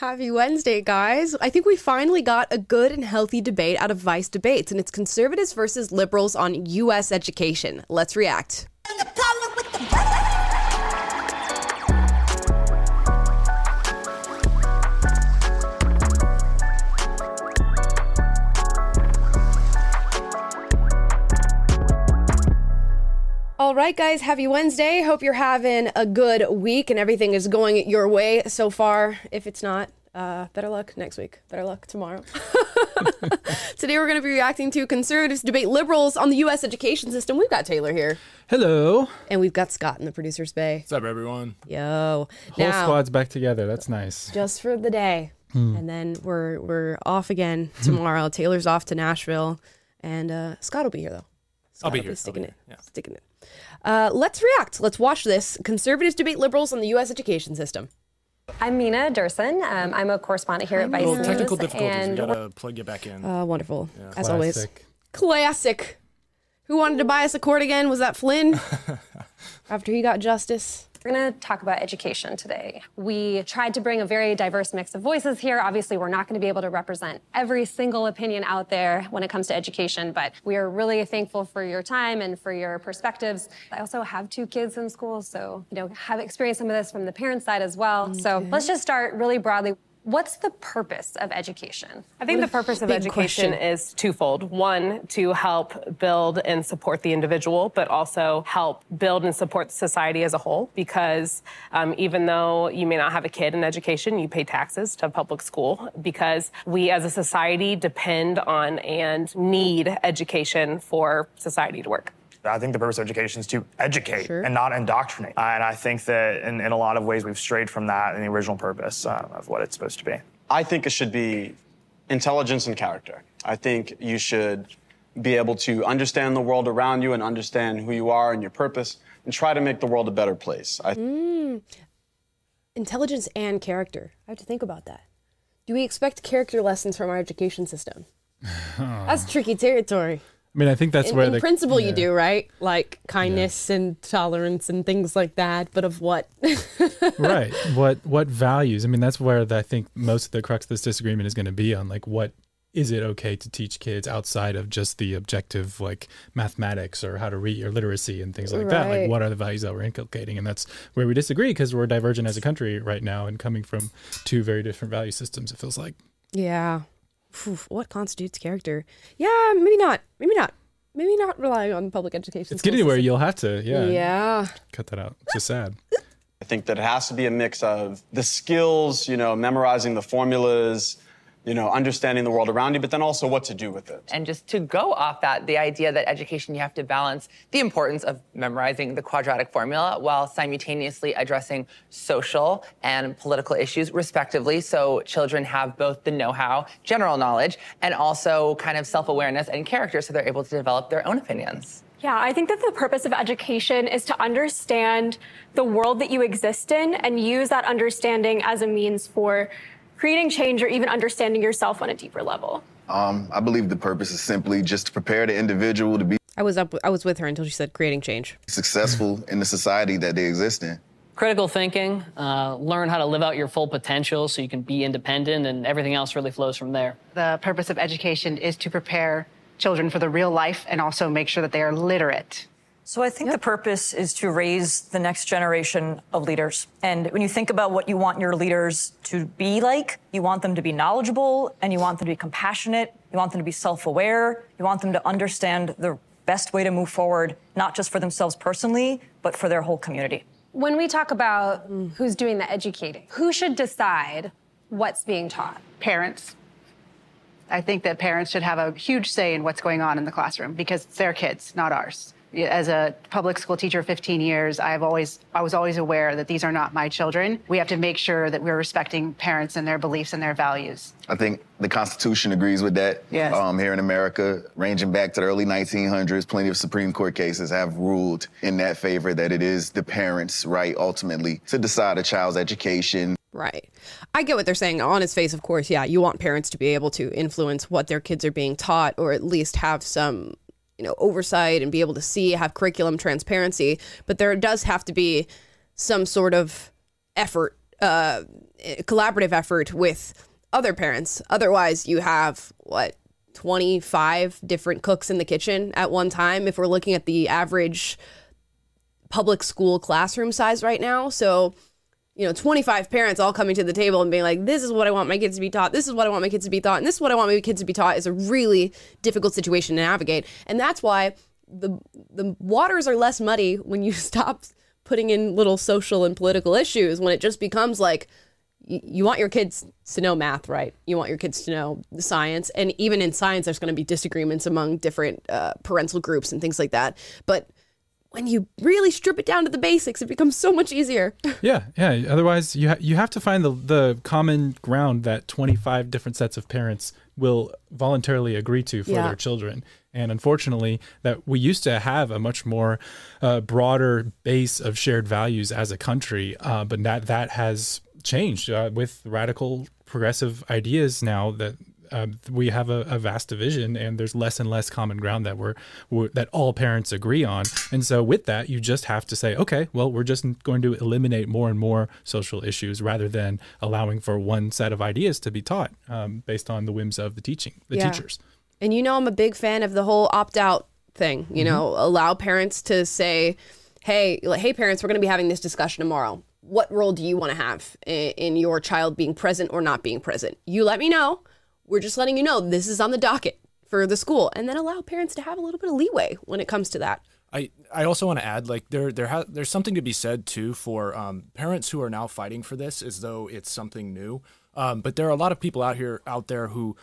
Happy Wednesday, guys. I think we finally got a good and healthy debate out of Vice Debates, and it's conservatives versus liberals on U.S. education. Let's react. Right, guys, happy Wednesday. Hope you're having a good week and everything is going your way so far. If it's not, uh, better luck next week. Better luck tomorrow. Today, we're going to be reacting to conservatives debate liberals on the U.S. education system. We've got Taylor here, Hello. and we've got Scott in the producer's bay. What's up, everyone? Yo, Whole now squad's back together. That's nice. just for the day, and then we're we're off again tomorrow. Taylor's off to Nashville, and uh, Scott will be here though. Scott be will be here. I'll sticking be it. Yeah. sticking it. Uh, let's react. Let's watch this. Conservatives debate liberals on the U.S. education system. I'm Mina Durson. Um, I'm a correspondent here at Vice Little News. technical difficulties. We And gotta plug you back in. Uh, wonderful, as always. Classic. Classic. Who wanted to buy us a court again? Was that Flynn? After he got justice. We're going to talk about education today. We tried to bring a very diverse mix of voices here. Obviously, we're not going to be able to represent every single opinion out there when it comes to education, but we are really thankful for your time and for your perspectives. I also have two kids in school, so you know have experienced some of this from the parent side as well. So let's just start really broadly. What's the purpose of education? I think What the purpose of education question. is twofold. One, to help build and support the individual, but also help build and support society as a whole. Because um, even though you may not have a kid in education, you pay taxes to public school because we as a society depend on and need education for society to work. I think the purpose of education is to educate Sure. and not indoctrinate. Uh, and I think that in, in a lot of ways we've strayed from that and the original purpose uh, of what it's supposed to be. I think it should be intelligence and character. I think you should be able to understand the world around you and understand who you are and your purpose and try to make the world a better place. I, Intelligence and character. I have to think about that. Do we expect character lessons from our education system? That's tricky territory. I mean, I think that's In, where in the principle, you do, right? Like kindness and tolerance and things like that. But of what? right. What what values? I mean, that's where the, I think most of the crux of this disagreement is going to be on like what is it okay to teach kids outside of just the objective like mathematics or how to read or literacy and things like that like what are the values that we're inculcating and that's where we disagree because we're divergent as a country right now and coming from two very different value systems it feels like yeah. Phew, what constitutes character? Yeah, maybe not. Maybe not. Maybe not relying on public education. it's getting to where you'll have to yeah Yeah. cut that out it's just sad I think that it has to be a mix of the skills, you know, memorizing the formulas, you know, understanding the world around you, but then also what to do with it. And just to go off that, the idea that education, you have to balance the importance of memorizing the quadratic formula while simultaneously addressing social and political issues, respectively. So children have both the know how, general knowledge, and also kind of self awareness and character so they're able to develop their own opinions. Yeah, I think that the purpose of education is to understand the world that you exist in and use that understanding as a means for creating change or even understanding yourself on a deeper level. Um, I believe the purpose is simply just to prepare the individual to be I was up. I was with her until she said creating change. successful in the society that they exist in. critical thinking, uh, learn how to live out your full potential so you can be independent, and everything else really flows from there. The purpose of education is to prepare children for the real life and also make sure that they are literate. So I think the purpose is to raise the next generation of leaders. And when you think about what you want your leaders to be like, you want them to be knowledgeable and you want them to be compassionate, you want them to be self-aware, you want them to understand the best way to move forward, not just for themselves personally, but for their whole community. When we talk about who's doing the educating, who should decide what's being taught? Parents. I think that parents should have a huge say in what's going on in the classroom because it's their kids, not ours. As a public school teacher 15 years, I've always I was always aware that these are not my children. We have to make sure that we're respecting parents and their beliefs and their values. I think the Constitution agrees with that. Yes. Um, here in America, ranging back to the early 1900s, plenty of Supreme Court cases have ruled in that favor that it is the parents' right ultimately to decide a child's education. Right. I get what they're saying. On its face, of course, yeah, you want parents to be able to influence what their kids are being taught or at least have some, you know, oversight and be able to see, have curriculum transparency. But there does have to be some sort of effort uh, collaborative effort with other parents. Otherwise, you have what 25 different cooks in the kitchen at one time if we're looking at the average public school classroom size right now. So, you know, 25 parents all coming to the table and being like, this is what I want my kids to be taught. This is what I want my kids to be taught. And this is what I want my kids to be taught is a really difficult situation to navigate. And that's why the the waters are less muddy when you stop putting in little social and political issues when it just becomes like you want your kids to know math, right? You want your kids to know science. And even in science, there's going to be disagreements among different uh, parental groups and things like that. But when you really strip it down to the basics, it becomes so much easier. yeah, yeah. Otherwise, you ha- you have to find the the common ground that 25 different sets of parents will voluntarily agree to for Yeah. their children. And unfortunately, that we used to have a much more uh, broader base of shared values as a country, uh, but that that has changed uh, with radical progressive ideas now that. Uh, we have a, a vast division, and there's less and less common ground that we're, we're that all parents agree on. And so, with that, you just have to say, okay, well, we're just going to eliminate more and more social issues rather than allowing for one set of ideas to be taught um, based on the whims of the teaching, the Yeah. teachers. And you know, I'm a big fan of the whole opt out thing. You know, allow parents to say, hey, hey, parents, we're going to be having this discussion tomorrow. What role do you want to have in, in your child being present or not being present? You let me know. We're just letting you know this is on the docket for the school. And then allow parents to have a little bit of leeway when it comes to that. I, I also want to add like there there ha- there's something to be said too for um, parents who are now fighting for this as though it's something new. Um, but there are a lot of people out here out there who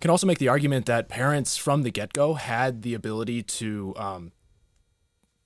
can also make the argument that parents from the get go had the ability to um,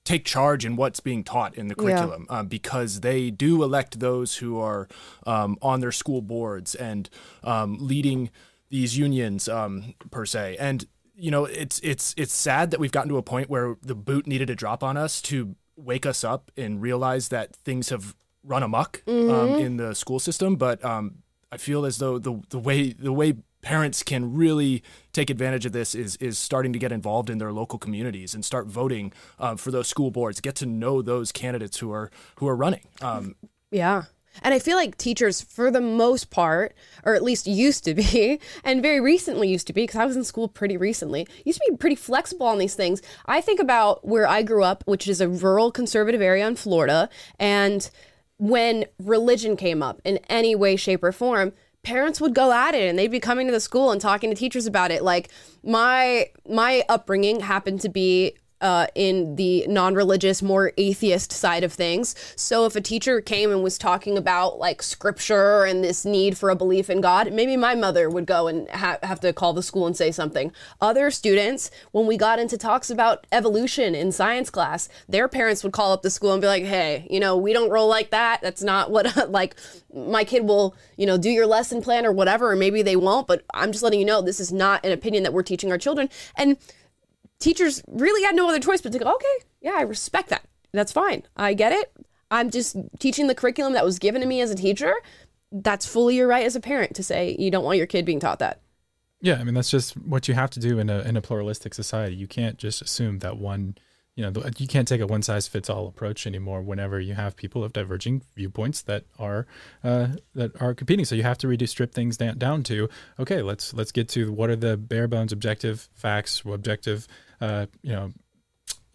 take charge in what's being taught in the Yeah. curriculum um, because they do elect those who are um, on their school boards and um, leading these unions um, per se and you know it's it's it's sad that we've gotten to a point where the boot needed to drop on us to wake us up and realize that things have run amok um, Mhm. in the school system but um, I feel as though the the way the way parents can really take advantage of this is is starting to get involved in their local communities and start voting um, for those school boards. Get to know those candidates who are who are running. Um, Yeah. And I feel like teachers, for the most part, or at least used to be, and very recently used to be, because I was in school pretty recently, used to be pretty flexible on these things. I think about where I grew up, which is a rural conservative area in Florida. And when religion came up in any way, shape, or form, parents would go at it and they'd be coming to the school and talking to teachers about it. Like my my upbringing happened to be uh, in the non-religious, more atheist side of things. So if a teacher came and was talking about like scripture and this need for a belief in God, maybe my mother would go and ha- have to call the school and say something. Other students, when we got into talks about evolution in science class, their parents would call up the school and be like, "Hey, you know, we don't roll like that. That's not what like my kid will, you know, do your lesson plan or whatever, or maybe they won't. But I'm just letting you know this is not an opinion that we're teaching our children." And teachers really had no other choice but to go, okay, yeah, I respect that. That's fine. I get it. I'm just teaching the curriculum that was given to me as a teacher. That's fully your right as a parent to say you don't want your kid being taught that. Yeah, I mean that's just what you have to do in a in a pluralistic society. You can't just assume that one, you know, you can't take a one size fits all approach anymore. Whenever you have people of diverging viewpoints that are uh, that are competing, so you have to really strip things down, down to okay, let's let's get to what are the bare bones objective facts, objective, uh, you know.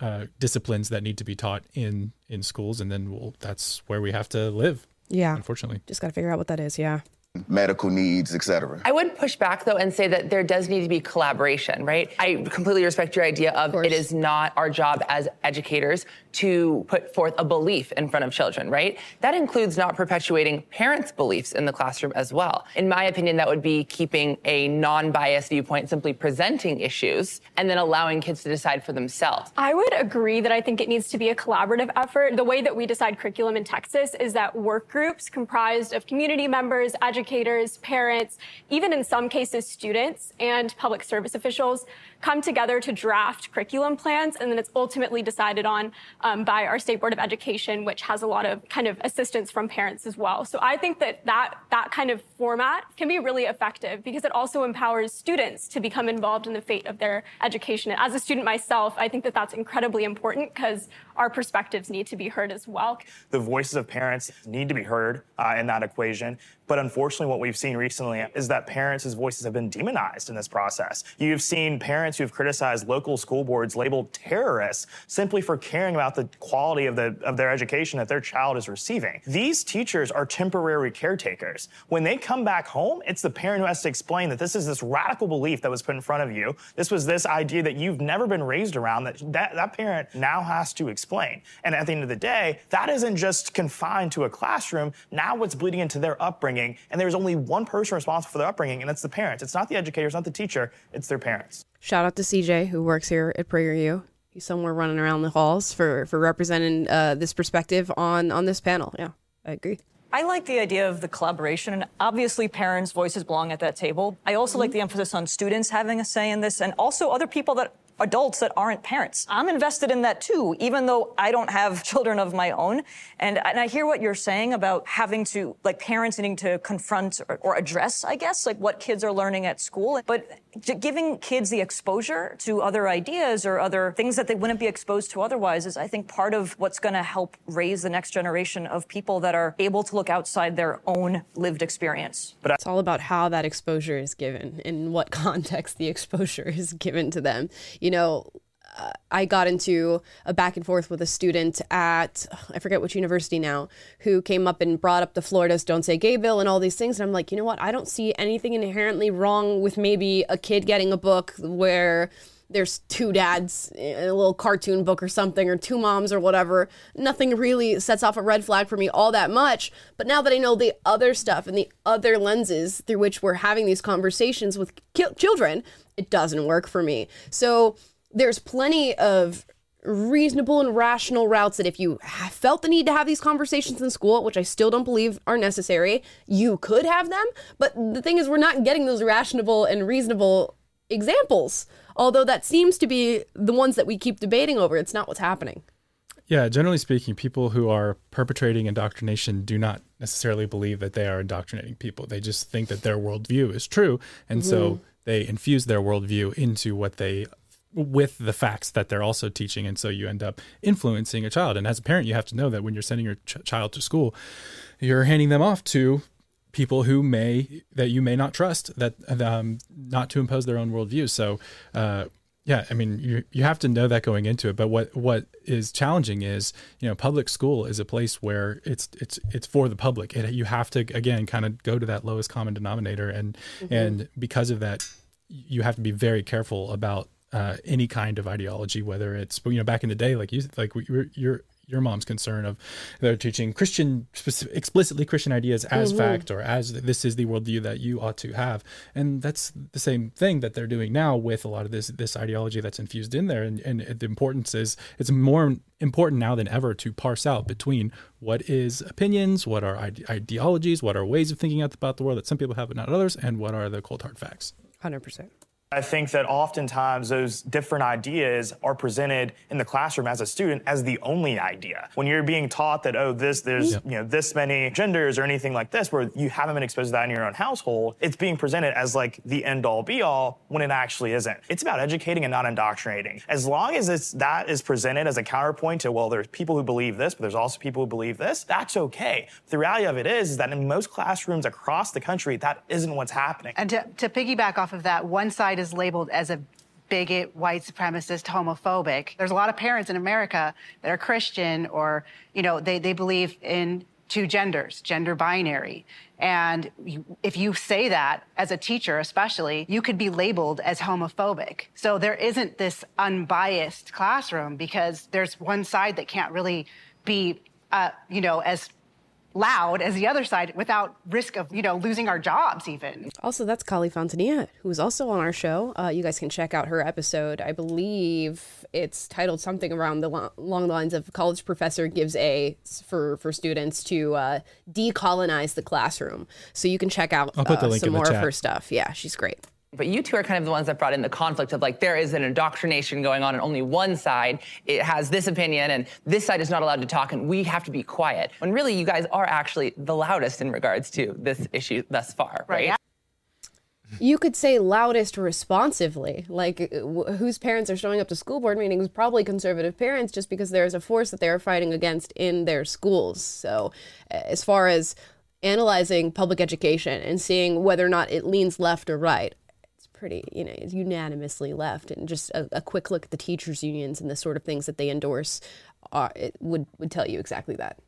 Uh, disciplines that need to be taught in in schools, and then we'll, that's where we have to live. Yeah, unfortunately, just got to figure out what that is. Yeah. Medical needs, etc. I would push back though and say that there does need to be collaboration, right? I completely respect your idea of, it is not our job as educators to put forth a belief in front of children, right? That includes not perpetuating parents' beliefs in the classroom as well. In my opinion, that would be keeping a non-biased viewpoint, simply presenting issues and then allowing kids to decide for themselves. I would agree that I think it needs to be a collaborative effort. The way that we decide curriculum in Texas is that work groups comprised of community members, educators, educators, parents, even in some cases, students and public service officials come together to draft curriculum plans, and then it's ultimately decided on um, by our State Board of Education, which has a lot of kind of assistance from parents as well. So I think that that, that kind of format can be really effective because it also empowers students to become involved in the fate of their education. And as a student myself, I think that that's incredibly important because our perspectives need to be heard as well. The voices of parents need to be heard uh, in that equation. But unfortunately, what we've seen recently is that parents' voices have been demonized in this process. You've seen parents who've criticized local school boards labeled terrorists simply for caring about the quality of, the, of their education that their child is receiving. These teachers are temporary caretakers. When they come back home, it's the parent who has to explain that this is this radical belief that was put in front of you. This was this idea that you've never been raised around that that, that parent now has to explain. And at the end of the day, that isn't just confined to a classroom. Now it's bleeding into their upbringing upbringing, and there's only one person responsible for their upbringing, and that's the parents. It's not the educator, it's not the teacher, it's their parents. Shout out to CJ who works here at PragerU. He's somewhere running around the halls for for representing uh, this perspective on on this panel. Yeah, I agree. I like the idea of the collaboration, and obviously parents' voices belong at that table. I also mm-hmm. like the emphasis on students having a say in this, and also other people that adults that aren't parents. I'm invested in that too, even though I don't have children of my own. And, and I hear what you're saying about having to, like, parents needing to confront or, or address, I guess, like what kids are learning at school. But giving kids the exposure to other ideas or other things that they wouldn't be exposed to otherwise is, I think, part of what's going to help raise the next generation of people that are able to look outside their own lived experience. But it's all about how that exposure is given, in what context the exposure is given to them you know, uh, I got into a back and forth with a student at, I forget which university now, who came up and brought up the Florida's Don't Say Gay bill and all these things. And I'm like, you know what? I don't see anything inherently wrong with maybe a kid getting a book where there's two dads in a little cartoon book or something, or two moms or whatever. Nothing really sets off a red flag for me all that much. But now that I know the other stuff and the other lenses through which we're having these conversations with ki- children, it doesn't work for me. So there's plenty of reasonable and rational routes that if you felt the need to have these conversations in school, which I still don't believe are necessary, you could have them. But the thing is, we're not getting those rational and reasonable examples. Although that seems to be the ones that we keep debating over, it's not what's happening. Yeah, generally speaking, people who are perpetrating indoctrination do not necessarily believe that they are indoctrinating people. They just think that their worldview is true. And mm-hmm. so they infuse their worldview into what they with the facts that they're also teaching and so you end up influencing a child and as a parent you have to know that when you're sending your ch- child to school you're handing them off to people who may that you may not trust that um, not to impose their own worldview. So uh, yeah i mean you you have to know that going into it. But what what is challenging is you know public school is a place where it's it's it's for the public. It, you have to again kind of go to that lowest common denominator. And mm-hmm. and because of that you have to be very careful about uh, any kind of ideology, whether it's you know back in the day, like you like you're, you're your mom's concern of they're teaching Christian explicitly Christian ideas as mm-hmm. fact or as this is the worldview that you ought to have, and that's the same thing that they're doing now with a lot of this this ideology that's infused in there. And, and the importance is it's more important now than ever to parse out between what is opinions, what are ide- ideologies, what are ways of thinking about the world that some people have but not others, and what are the cold hard facts. Hundred percent. I think that oftentimes those different ideas are presented in the classroom as a student as the only idea. When you're being taught that, oh, this, there's, you know, this many genders or anything like this, where you haven't been exposed to that in your own household, it's being presented as like the end all be all when it actually isn't. It's about educating and not indoctrinating. As long as it's, that is presented as a counterpoint to, well, there's people who believe this, but there's also people who believe this, that's okay. The reality of it is, is that in most classrooms across the country, that isn't what's happening. And to, to piggyback off of that, one side is is labeled as a bigot, white supremacist, homophobic. There's a lot of parents in America that are Christian or, you know, they, they believe in two genders, gender binary. And you, if you say that as a teacher, especially, you could be labeled as homophobic. So there isn't this unbiased classroom because there's one side that can't really be, uh, you know, as loud as the other side without risk of, you know, losing our jobs even. Also, that's Kali Fontanilla, who is also on our show. Uh, you guys can check out her episode. I believe it's titled something around the lo- along the lines of college professor gives a for for students to uh, decolonize the classroom. So you can check out I'll put the uh, link some in the more of her stuff. Yeah, she's great. But you two are kind of the ones that brought in the conflict of like, there is an indoctrination going on, and only one side it has this opinion, and this side is not allowed to talk, and we have to be quiet. When really, you guys are actually the loudest in regards to this issue thus far, right? You could say loudest responsively. Like, wh- whose parents are showing up to school board meetings? Probably conservative parents, just because there's a force that they're fighting against in their schools. So, uh, as far as analyzing public education and seeing whether or not it leans left or right, it's pretty, you know, it's unanimously left. And just a, a quick look at the teachers' unions and the sort of things that they endorse are, it would, would tell you exactly that.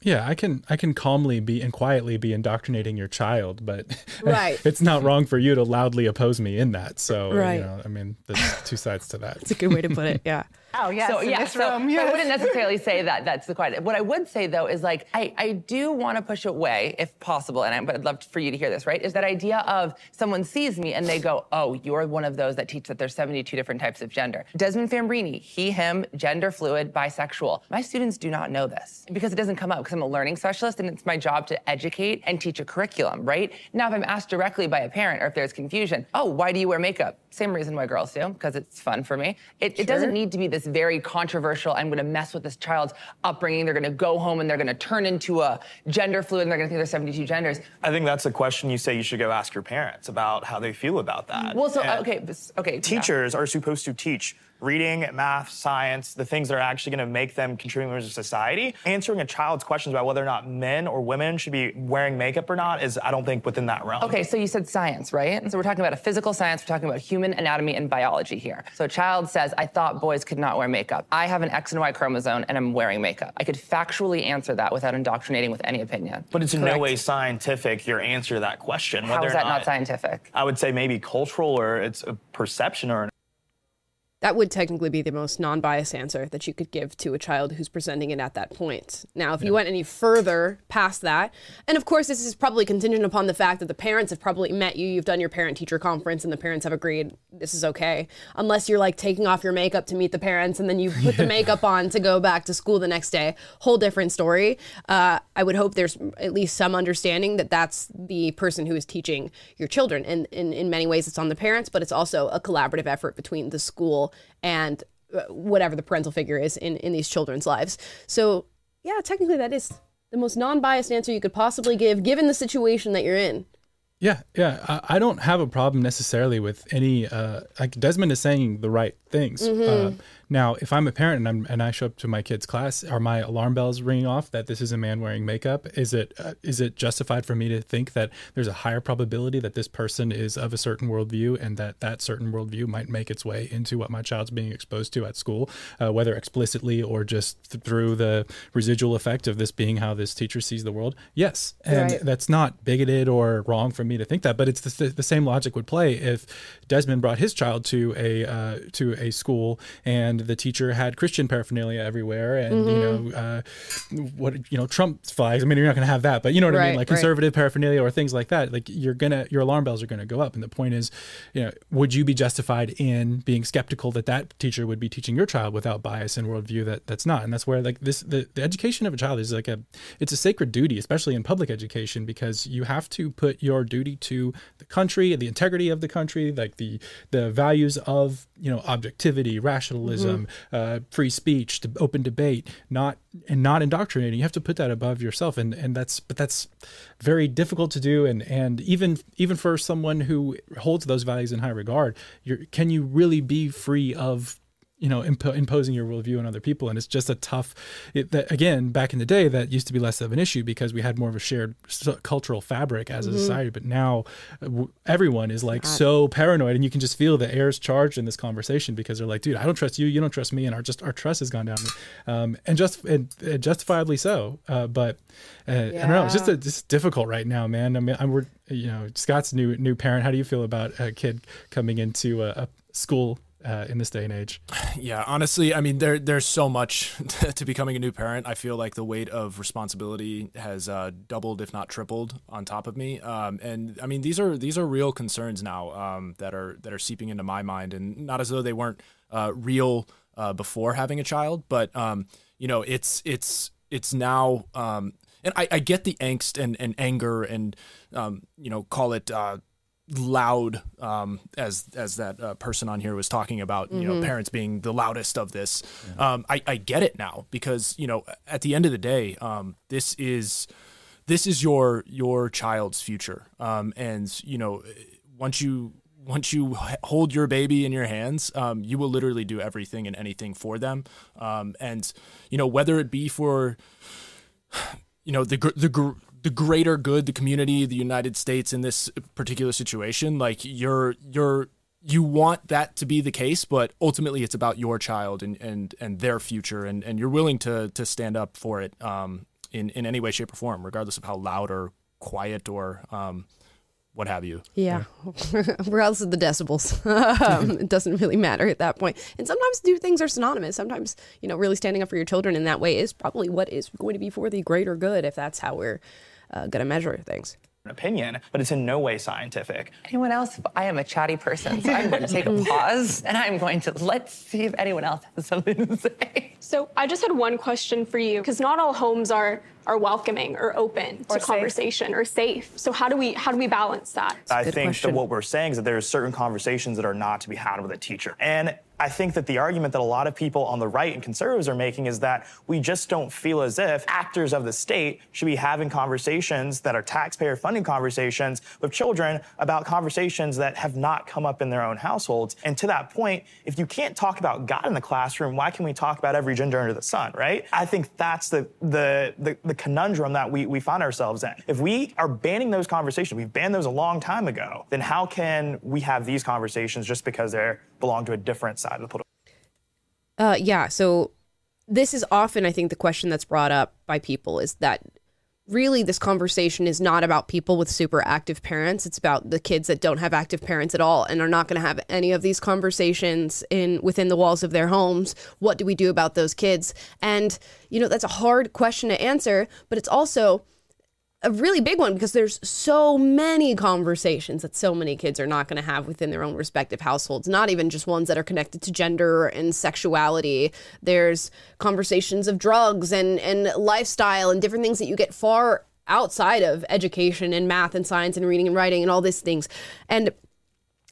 Yeah, I can I can calmly be and quietly be indoctrinating your child, but Right. it's not wrong for you to loudly oppose me in that. So Right. you know, I mean, there's two sides to that. It's a good way to put it. Yeah. Oh, yes. So in yeah, this so, room, so I wouldn't necessarily say that that's the quiet. What I would say though is like I, I do want to push away if possible, and I, but I'd love for you to hear this. Right? Is that idea of someone sees me and they go, "Oh, you're one of those that teach that there's 72 different types of gender." Desmond Fambrini, he, him, gender fluid, bisexual. My students do not know this because it doesn't come up because I'm a learning specialist and it's my job to educate and teach a curriculum. Right? Now, if I'm asked directly by a parent or if there's confusion, "Oh, why do you wear makeup?" Same reason why girls do, because it's fun for me. It, it doesn't need to be this very controversial. I'm going to mess with this child's upbringing. They're going to go home and they're going to turn into a gender fluid and they're going to think there's 72 genders. I think that's a question you say you should go ask your parents about how they feel about that. Well, so And okay, okay. yeah. Teachers are supposed to teach reading, math, science, the things that are actually going to make them contributing members of society. Answering a child's questions about whether or not men or women should be wearing makeup or not is, I don't think, within that realm. Okay, so you said science, right? So we're talking about a physical science, we're talking about human anatomy and biology here. So a child says, I thought boys could not wear makeup. I have an X and Y chromosome and I'm wearing makeup. I could factually answer that without indoctrinating with any opinion. But it's in no way scientific, your answer to that question. How is that not scientific? I would say maybe cultural or it's a perception or an That would technically be the most non biased answer that you could give to a child who's presenting it at that point. Now, if you went any further past that, and of course, this is probably contingent upon the fact that the parents have probably met you, you've done your parent teacher conference, and the parents have agreed this is okay. Unless you're like taking off your makeup to meet the parents and then you put the makeup on to go back to school the next day. Whole different story. Uh, I would hope there's at least some understanding that that's the person who is teaching your children. And in, in many ways, it's on the parents, but it's also a collaborative effort between the school and uh, whatever the parental figure is in, in these children's lives. So, yeah, technically, that is the most non biased answer you could possibly give given the situation that you're in. Yeah, yeah. I, I don't have a problem necessarily with any. Uh, like Desmond is saying the right things. Mhm. Uh, now, if I'm a parent and I'm and I show up to my kid's class, are my alarm bells ringing off that this is a man wearing makeup? Is it uh, is it justified for me to think that there's a higher probability that this person is of a certain worldview and that that certain worldview might make its way into what my child's being exposed to at school, uh, whether explicitly or just th- through the residual effect of this being how this teacher sees the world? Yes, and Right. that's not bigoted or wrong for me to think that, but it's the, the same logic would play if Desmond brought his child to a uh, to a school and the teacher had Christian paraphernalia everywhere and you Mhm. know uh, what you know Trump flags. I mean, you're not going to have that, but you know what I mean, like right. conservative paraphernalia or things like that. Like you're gonna your alarm bells are going to go up, and the point is, you know, would you be justified in being skeptical that that teacher would be teaching your child without bias and worldview that that's not, and that's where like this the, the education of a child is like a it's a sacred duty, especially in public education, because you have to put your duty to the country, the integrity of the country, like the the values of you know objectivity, rationalism, uh, free speech, to open debate, not and not indoctrinating. You have to put that above yourself, and and that's but that's very difficult to do, and and even even for someone who holds those values in high regard, you're, can you really be free of you know impo- imposing your worldview on other people. And it's just a tough it, that again back in the day that used to be less of an issue because we had more of a shared cultural fabric as a Mhm. society. But now uh, w- everyone is like so paranoid and you can just feel the air's charged in this conversation because they're like dude i don't trust you. You don't trust me. And our just our trust has gone down. Um, and just and, and justifiably so. Uh, but uh, i don't know. It's just Yeah. a, just difficult right now man. I mean i'm we're you know scott's new new parent. How do you feel about a kid coming into a, a school uh, in this day and age? Yeah, honestly, I mean, there there's so much to becoming a new parent. I feel like the weight of responsibility has uh, doubled, if not tripled, on top of me. Um, and I mean, these are these are real concerns now um, that are that are seeping into my mind, and not as though they weren't uh, real uh, before having a child, but um, you know, it's it's it's now. Um, and I, I get the angst and, and anger and um, you know call it uh, loud um, as as that uh, person on here was talking about you know Mhm. parents being the loudest of this. Um, I, I get it now because you know at the end of the day um, this is this is your your child's future. Um, and you know once you once you hold your baby in your hands um, you will literally do everything and anything for them. Um, and you know whether it be for you know the gr- the gr- the greater good, the community, the United States in this particular situation, like you're you're you want that to be the case, but ultimately it's about your child and and and their future, and and you're willing to to stand up for it um, in in any way, shape, or form, regardless of how loud or quiet or um, what have you. Yeah, regardless of the decibels, um, it doesn't really matter at that point. And sometimes do things are synonymous. Sometimes you know, really standing up for your children in that way is probably what is going to be for the greater good, if that's how we're uh, going to measure things. opinion, but it's in no way scientific. Anyone else? I am a chatty person, so I'm going to take a pause and I'm going to let's see if anyone else has something to say. So I just had one question for you because not all homes are are welcoming or open to safe. conversation or safe. So how do we how do we balance that? I think that what we're saying is that there are certain conversations that are not to be had with a teacher. And I think that the argument that a lot of people on the right and conservatives are making is that we just don't feel as if actors of the state should be having conversations that are taxpayer funding conversations with children about conversations that have not come up in their own households. And to that point, if you can't talk about God in the classroom, why can we talk about every gender under the sun, right? I think that's the the the, the conundrum that we, we find ourselves in. If we are banning those conversations, we've banned those a long time ago, then how can we have these conversations just because they belong to a different side of the political Uh, yeah. So this is often, I think, the question that's brought up by people is that really this conversation is not about people with super active parents. It's about the kids that don't have active parents at all and are not going to have any of these conversations in within the walls of their homes. What do we do about those kids? And you know that's a hard question to answer, but it's also a really big one because there's so many conversations that so many kids are not going to have within their own respective households not even just ones that are connected to gender and sexuality. There's conversations of drugs and and lifestyle and different things that you get far outside of education and math and science and reading and writing and all these things. And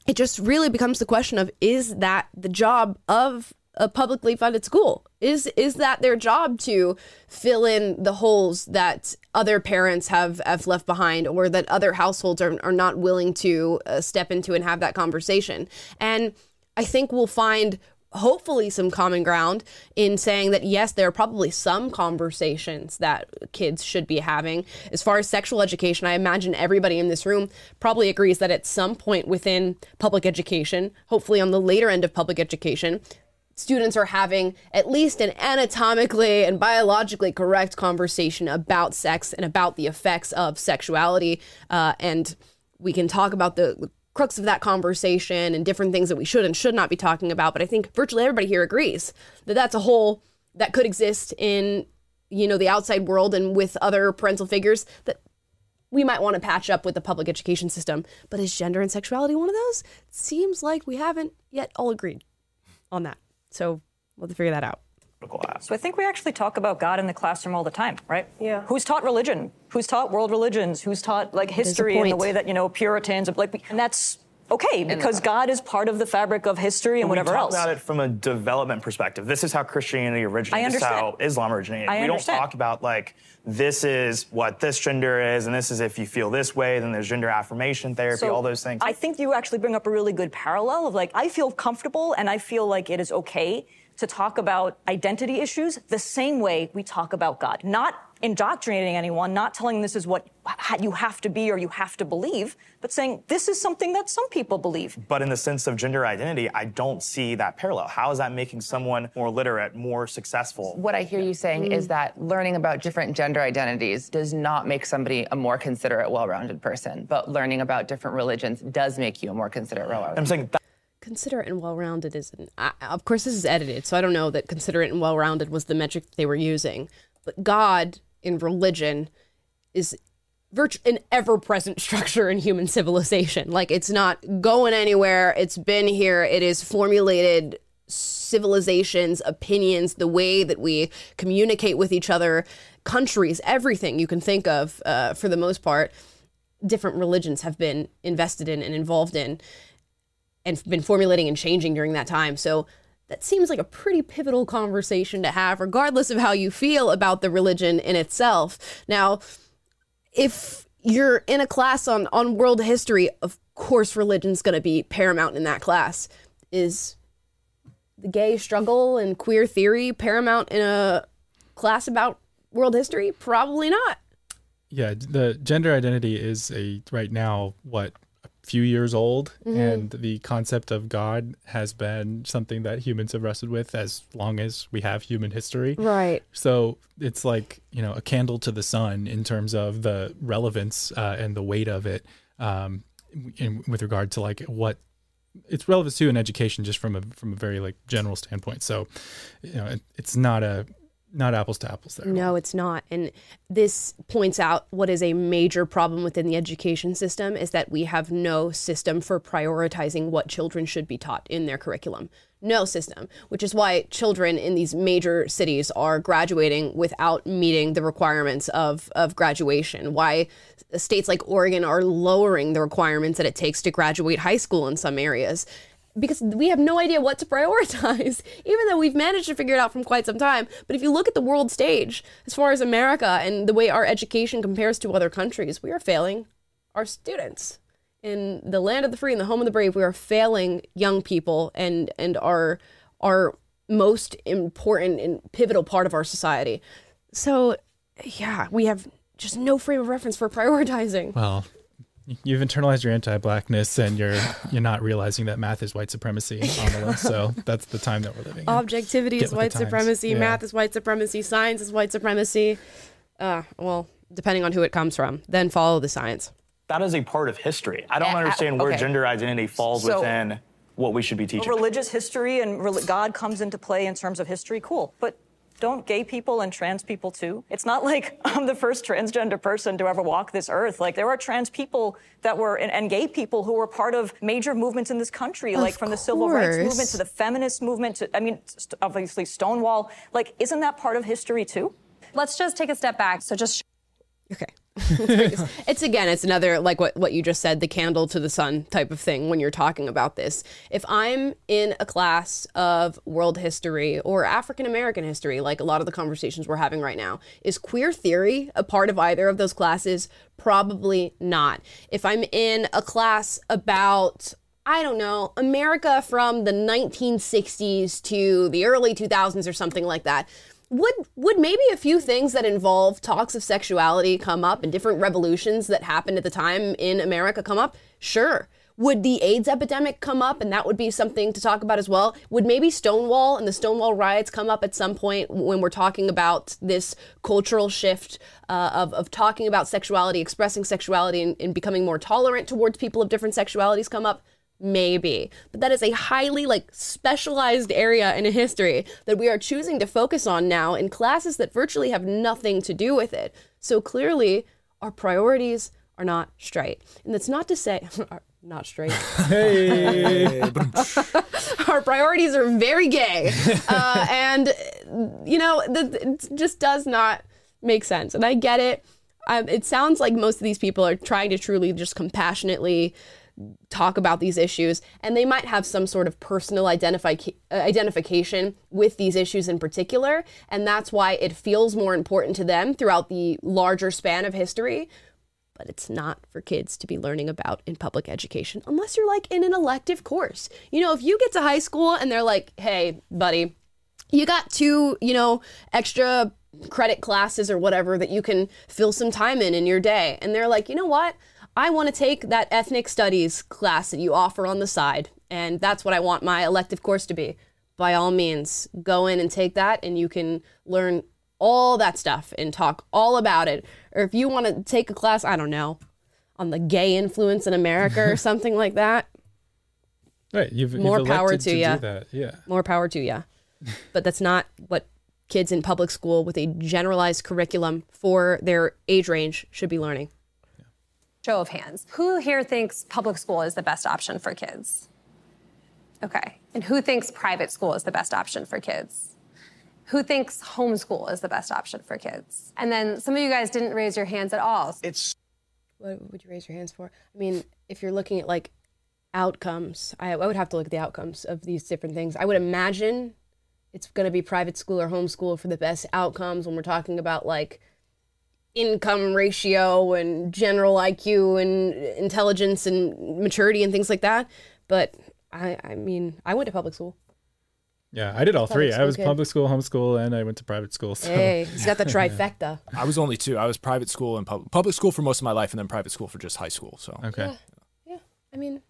it just really becomes the question of is that the job of a publicly funded school. Is is that their job to fill in the holes that other parents have have left behind or that other households are, are not willing to uh, step into and have that conversation? And i think we'll find hopefully some common ground in saying that yes there are probably some conversations that kids should be having. As far as sexual education i imagine everybody in this room probably agrees that at some point within public education hopefully on the later end of public education students are having at least an anatomically and biologically correct conversation about sex and about the effects of sexuality uh, and we can talk about the crux of that conversation and different things that we should and should not be talking about but i think virtually everybody here agrees that that's a whole that could exist in you know the outside world and with other parental figures that we might want to patch up with the public education system but is gender and sexuality one of those? It seems like we haven't yet all agreed on that so we'll have to figure that out So I think we actually talk about God in the classroom all the time, right? Yeah. Who's taught religion? Who's taught world religions? Who's taught like history in the way that you know Puritans like, and that's okay because God is part of the fabric of history and we whatever talk else. about it from a development perspective. This is how Christianity originated. I This is how. Islam originated. I we don't understand. talk about like this is what this gender is, and this is if you feel this way. Then there's gender affirmation therapy, So all those things. I think you actually bring up a really good parallel of like I feel comfortable and I feel like it is okay to talk about identity issues the same way we talk about God. Not indoctrinating anyone, not telling this is what you have to be or you have to believe, but saying this is something that some people believe. But in the sense of gender identity, I don't see that parallel. How is that making someone more literate, more successful? What I hear you saying mm. is that learning about different gender identities does not make somebody a more considerate, well rounded person, but learning about different religions does make you a more considerate, well rounded I'm saying considerate and well-rounded is an, I, of course this is edited so i don't know that considerate and well-rounded was the metric they were using but god in religion is virtu- an ever-present structure in human civilization. Like it's not going anywhere. It's been here. It is formulated civilizations opinions the way that we communicate with each other countries everything you can think of uh, for the most part different religions have been invested in and involved in and been formulating and changing during that time. So that seems like a pretty pivotal conversation to have, regardless of how you feel about the religion in itself. Now, if you're in a class on, on world history, of course, religion's going to be paramount in that class. Is the gay struggle and queer theory paramount in a class about world history? Probably not. Yeah, the gender identity is a right now what few years old, Mhm. and the concept of God has been something that humans have wrestled with as long as we have human history. Right. So it's like you know a candle to the sun in terms of the relevance uh, and the weight of it, um, in, with regard to like what it's relevant to in education, just from a from a very like general standpoint. So, you know, it, it's not a not apples to apples there. No, it's not. And this points out what is a major problem within the education system is that we have no system for prioritizing what children should be taught in their curriculum. No system, which is why children in these major cities are graduating without meeting the requirements of, of graduation. Why states like Oregon are lowering the requirements that it takes to graduate high school in some areas because we have no idea what to prioritize, even though we've managed to figure it out from quite some time. But if you look at the world stage, as far as America and the way our education compares to other countries, we are failing our students. In the land of the free and the home of the brave, we are failing young people and and our our most important and pivotal part of our society. So, yeah, we have just no frame of reference for prioritizing. Well, you've internalized your anti-blackness, and you're you're not realizing that math is white supremacy on the list. So that's the time that we're living. in. Objectivity Get is white supremacy. Yeah. Math is white supremacy. Science is white supremacy. Uh, well, depending on who it comes from, then follow the science. That is a part of history. I don't Uh, understand where okay. gender identity falls So- within what we should be teaching. Religious history and rel- God comes into play in terms of history, cool. But don't gay people and trans people too? It's not like I'm the first transgender person to ever walk this earth. Like there are trans people that were and, and gay people who were part of major movements in this country, Of like from the civil rights movement to the feminist movement to I mean, st- obviously Stonewall. Like, isn't that part of history too? Let's just take a step back. So just Okay. it's again, it's another like what what you just said, the candle to the sun type of thing when you're talking about this. If I'm in a class of world history or African American history, like a lot of the conversations we're having right now, is queer theory a part of either of those classes? Probably not. If I'm in a class about I don't know, America from the 1960s to the early 2000s or something like that. Would would maybe a few things that involve talks of sexuality come up and different revolutions that happened at the time in America come up? Sure. Would the AIDS epidemic come up and that would be something to talk about as well? Would maybe Stonewall and the Stonewall riots come up at some point when we're talking about this cultural shift uh, of, of talking about sexuality, expressing sexuality, and, and becoming more tolerant towards people of different sexualities come up? Maybe. But that is a highly like specialized area in history that we are choosing to focus on now in classes that virtually have nothing to do with it. So clearly our priorities are not straight. And that's not to say not straight. Hey. our priorities are very gay. Uh, and you know the, it just does not make sense. And i get it. Um, it sounds like most of these people are trying to truly just compassionately talk about these issues and they might have some sort of personal uh, identification with these issues in particular and that's why it feels more important to them throughout the larger span of history but it's not for kids to be learning about in public education unless you're like in an elective course. You know, if you get to high school and they're like, "Hey, buddy, you got two, you know, extra credit classes or whatever that you can fill some time in in your day." And they're like, "You know what? I want to take that ethnic studies class that you offer on the side, and that's what I want my elective course to be." By all means, go in and take that and you can learn all that stuff and talk all about it. Or if you want to take a class, I don't know, on the gay influence in America or something like that, Right. You've, you've more power to, to you. do that. Yeah. More power to you. but that's not what kids in public school with a generalized curriculum for their age range should be learning. Show of hands. Who here thinks public school is the best option for kids? Okay. And who thinks private school is the best option for kids? Who thinks homeschool is the best option for kids? And then some of you guys didn't raise your hands at all. It's What would you raise your hands for? I mean, if you're looking at like outcomes, I, I would have to look at the outcomes of these different things. I would imagine it's going to be private school or homeschool for the best outcomes when we're talking about like income ratio and general IQ and intelligence and maturity and things like that. But I, I mean, I went to public school. Yeah, I did all three. I was kid. public school, homeschool, and I went to private school. So. Hey, he's got the trifecta. I was only two. I was private school and pub- public school for most of my life, and then private school for just high school. So Okay. Yeah. Yeah. I mean,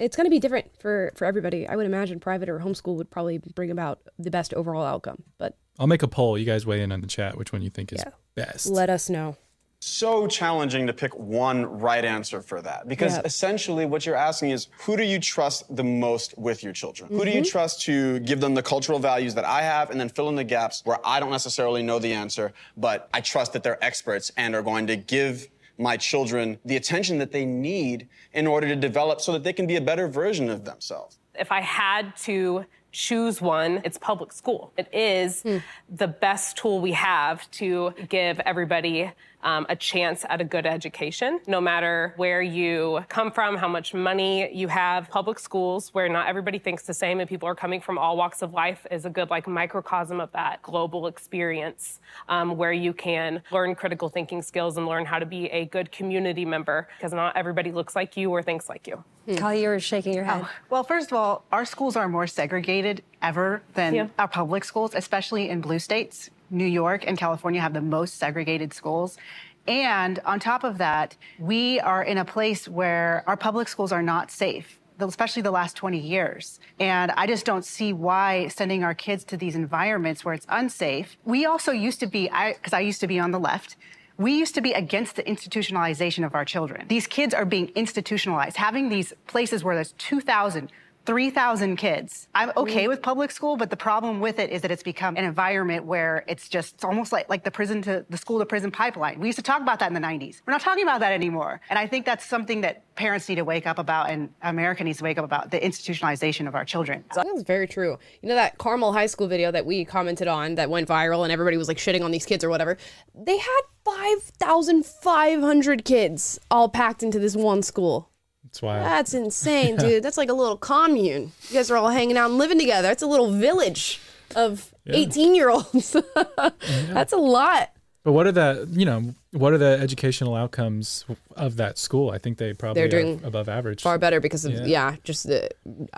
it's going to be different for for everybody. I would imagine private or homeschool would probably bring about the best overall outcome. But I'll make a poll. You guys weigh in on the chat which one you think is best. let us know. so challenging to pick one right answer for that because Yeah. essentially what you're asking is who do you trust the most with your children? Who do you Mhm. trust to give them the cultural values that I have and then fill in the gaps where I don't necessarily know the answer, but I trust that they're experts and are going to give my children the attention that they need in order to develop so that they can be a better version of themselves. If I had to choose one, it's public school. It is hmm. the best tool we have to give everybody um, a chance at a good education, no matter where you come from, how much money you have. Public schools, where not everybody thinks the same and people are coming from all walks of life, is a good like microcosm of that global experience um, where you can learn critical thinking skills and learn how to be a good community member because not everybody looks like you or thinks like you. Kali, you were shaking your head. Oh, well, first of all, our schools are more segregated ever than Yeah. our public schools, especially in blue states. New York and California have the most segregated schools. And on top of that, we are in a place where our public schools are not safe, especially the last 20 years. And I just don't see why sending our kids to these environments where it's unsafe. We also used to be, because I used to be on the left, we used to be against the institutionalization of our children. These kids are being institutionalized, having these places where there's 2,000, 3,000 kids. I'm okay with public school, but the problem with it is that it's become an environment where it's just it's almost like, like the prison to the school to prison pipeline. We used to talk about that in the 90s. We're not talking about that anymore. And I think that's something that parents need to wake up about and America needs to wake up about the institutionalization of our children. That's very true. You know that Carmel High School video that we commented on that went viral and everybody was like shitting on these kids or whatever. They had 5,500 kids all packed into this one school. That's why. That's insane, dude. That's like a little commune. You guys are all hanging out and living together. That's a little village of 18 year olds. That's a lot. But what are the you know what are the educational outcomes of that school? I think they probably They're are doing above average. Far better because of, Yeah. yeah, just the,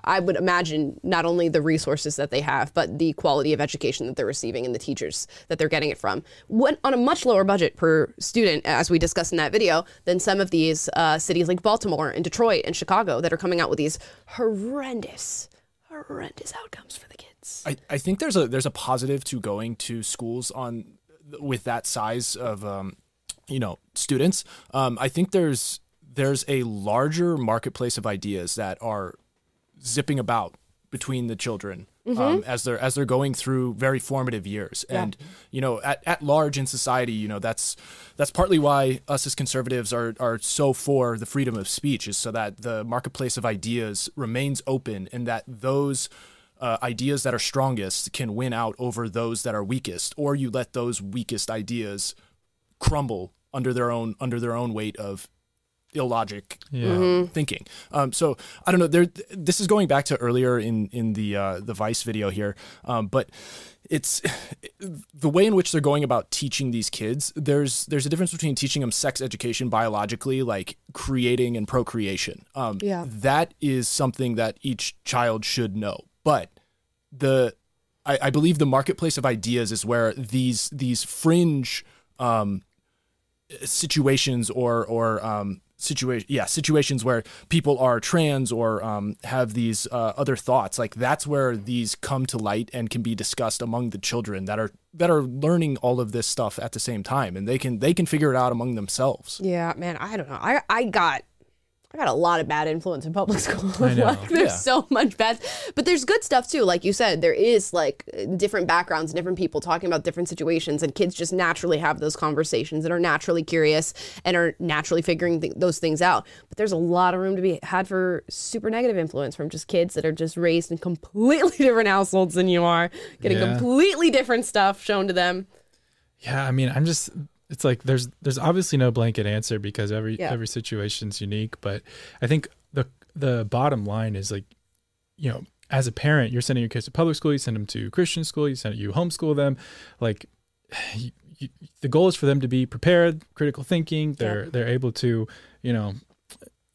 I would imagine not only the resources that they have, but the quality of education that they're receiving and the teachers that they're getting it from. What, on a much lower budget per student, as we discussed in that video, than some of these uh, cities like Baltimore and Detroit and Chicago that are coming out with these horrendous, horrendous outcomes for the kids. I, I think there's a there's a positive to going to schools on with that size of um, you know students. Um, I think there's there's a larger marketplace of ideas that are zipping about between the children um, Mhm. as they're as they're going through very formative years Yeah. and you know at, at large in society you know that's that's partly why us as conservatives are are so for the freedom of speech is so that the marketplace of ideas remains open and that those uh, ideas that are strongest can win out over those that are weakest or you let those weakest ideas crumble under their own under their own weight of illogic Yeah. um, Mhm. thinking. Um, so I don't know. There, this is going back to earlier in in the uh, the Vice video here, um, but it's the way in which they're going about teaching these kids. There's there's a difference between teaching them sex education biologically, like creating and procreation. Um, Yeah. that is something that each child should know. But the I, I believe the marketplace of ideas is where these these fringe um, situations or or um, situation yeah situations where people are trans or um, have these uh, other thoughts. Like that's where these come to light and can be discussed among the children that are that are learning all of this stuff at the same time. And they can they can figure it out among themselves. Yeah, man, I don't know. I, I got I got a lot of bad influence in public school. Like, there's Yeah. so much bad, but there's good stuff too. Like you said, there is like different backgrounds, different people talking about different situations, and kids just naturally have those conversations and are naturally curious and are naturally figuring th- those things out. But there's a lot of room to be had for super negative influence from just kids that are just raised in completely different households than you are, getting Yeah. completely different stuff shown to them. Yeah, I mean, I'm just it's like there's there's obviously no blanket answer because every Yeah. every situation's unique, but I think the the bottom line is like you know, as a parent, you're sending your kids to public school, you send them to Christian school, you send you homeschool them, like you, you, the goal is for them to be prepared, critical thinking, they're they're able to, you know,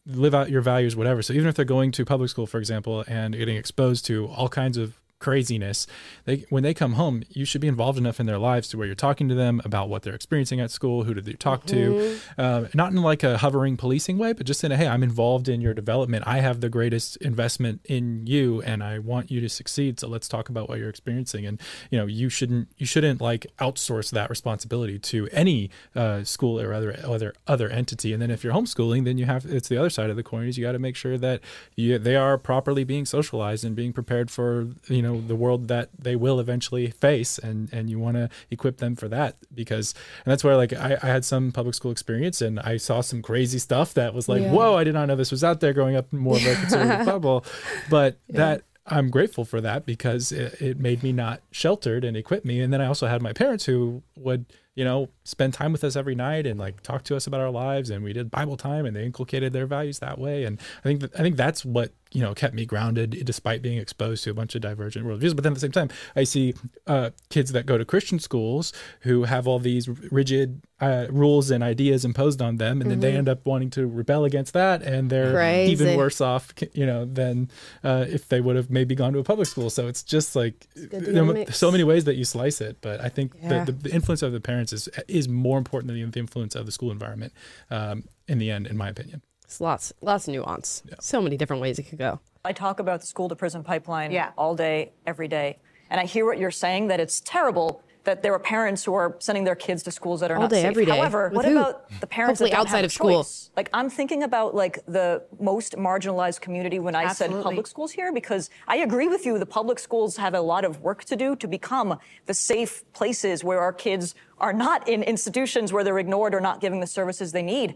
live out your values whatever. So even if they're going to public school for example and getting exposed to all kinds of craziness they when they come home you should be involved enough in their lives to where you're talking to them about what they're experiencing at school who did they talk to. Um, not in like a hovering policing way but just in a hey i'm involved in your development. I have the greatest investment in you and i want you to succeed so let's talk about what you're experiencing. And you know you shouldn't you shouldn't like outsource that responsibility to any uh, school or other other other entity. And then if you're homeschooling then you have it's the other side of the coin is you got to make sure that you, they are properly being socialized and being prepared for you know the world that they will eventually face and and you want to equip them for that because and that's where like I, I had some public school experience and I saw some crazy stuff that was like Yeah. whoa I did not know this was out there growing up more of a conservative bubble but that I'm grateful for that because it, it made me not sheltered and equipped me. And then I also had my parents who would, you know, spend time with us every night and like talk to us about our lives. And we did Bible time and they inculcated their values that way. And I think that, I think that's what, you know, kept me grounded despite being exposed to a bunch of divergent worldviews. But then at the same time, I see uh, kids that go to Christian schools who have all these rigid uh, rules and ideas imposed on them. And then they Mhm. end up wanting to rebel against that. And they're even worse off, you know, than uh, if they would have maybe gone to a public school. So it's just like good to you know, so many ways that you slice it. But I think Yeah. the, the, the influence of the parents is is more important than the influence of the school environment. Um, in the end, in my opinion. It's lots, lots of nuance. So many different ways it could go. I talk about the school to prison pipeline Yeah. all day, every day. And I hear what you're saying that it's terrible that there are parents who are sending their kids to schools that are All not day, safe. every day. However, With what who? about the parents Hopefully that don't outside have a of school. choice? Like I'm thinking about like the most marginalized community when I said public schools here because I agree with you the public schools have a lot of work to do to become the safe places where our kids are not in institutions where they're ignored or not giving the services they need.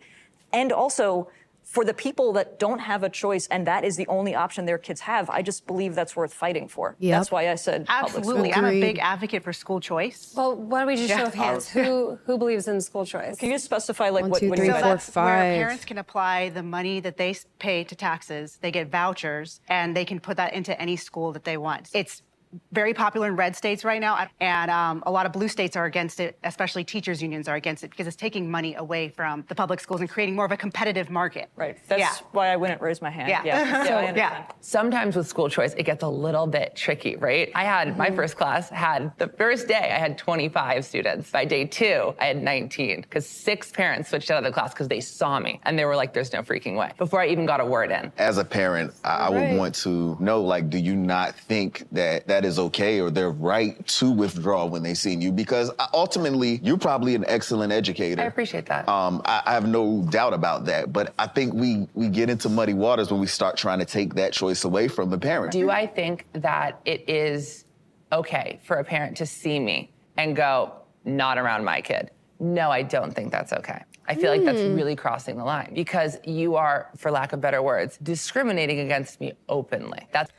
And also for the people that don't have a choice and that is the only option their kids have, I just believe that's worth fighting for. Yep. That's why I said Absolutely. school. I'm a big advocate for school choice. Well, why don't we just Yeah. show of hands? Who who believes in school choice? Can you just specify like One, what, two, what three, you so mean? four, where parents can apply the money that they pay to taxes. They get vouchers, and they can put that into any school that they want. It's very popular in red states right now, and um, a lot of blue states are against it. Especially teachers' unions are against it because it's taking money away from the public schools and creating more of a competitive market. Right. That's Yeah. why I wouldn't raise my hand. Yeah. Yeah. So, yeah. Sometimes with school choice, it gets a little bit tricky, right? I had my first class had the first day I had 25 students. By day two, I had 19 because six parents switched out of the class because they saw me and they were like, "There's no freaking way." Before I even got a word in. As a parent, I, I would want to know, like, do you not think that that is okay or they're right to withdraw when they see you? Because uh, ultimately, you're probably an excellent educator. I appreciate that. Um, I, I have no doubt about that. But I think we we get into muddy waters when we start trying to take that choice away from the parent. Do I think that it is okay for a parent to see me and go, not around my kid? No, I don't think that's okay. I feel like that's really crossing the line because you are, for lack of better words, discriminating against me openly. That's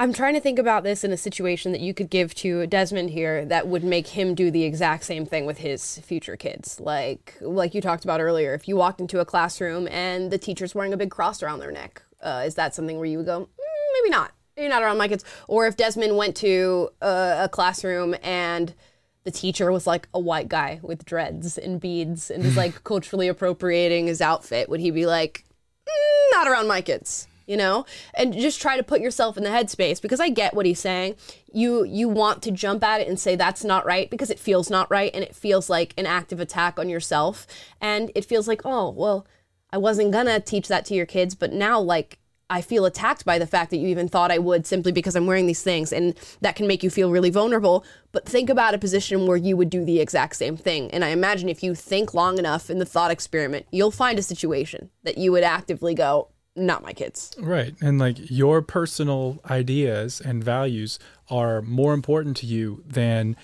I'm trying to think about this in a situation that you could give to Desmond here that would make him do the exact same thing with his future kids. Like like you talked about earlier, if you walked into a classroom and the teacher's wearing a big cross around their neck, uh, is that something where you would go, "Mm, maybe not, maybe not around my kids? Or if Desmond went to a, a classroom and the teacher was like a white guy with dreads and beads and is like culturally appropriating his outfit, would he be like, "Mm, not around my kids? You know and just try to put yourself in the headspace because i get what he's saying you you want to jump at it and say that's not right because it feels not right and it feels like an active attack on yourself and it feels like oh well i wasn't gonna teach that to your kids but now like I feel attacked by the fact that you even thought I would simply because I'm wearing these things. And that can make you feel really vulnerable. But think about a position where you would do the exact same thing. And I imagine if you think long enough in the thought experiment, you'll find a situation that you would actively go, not my kids. Right. And like your personal ideas and values are more important to you than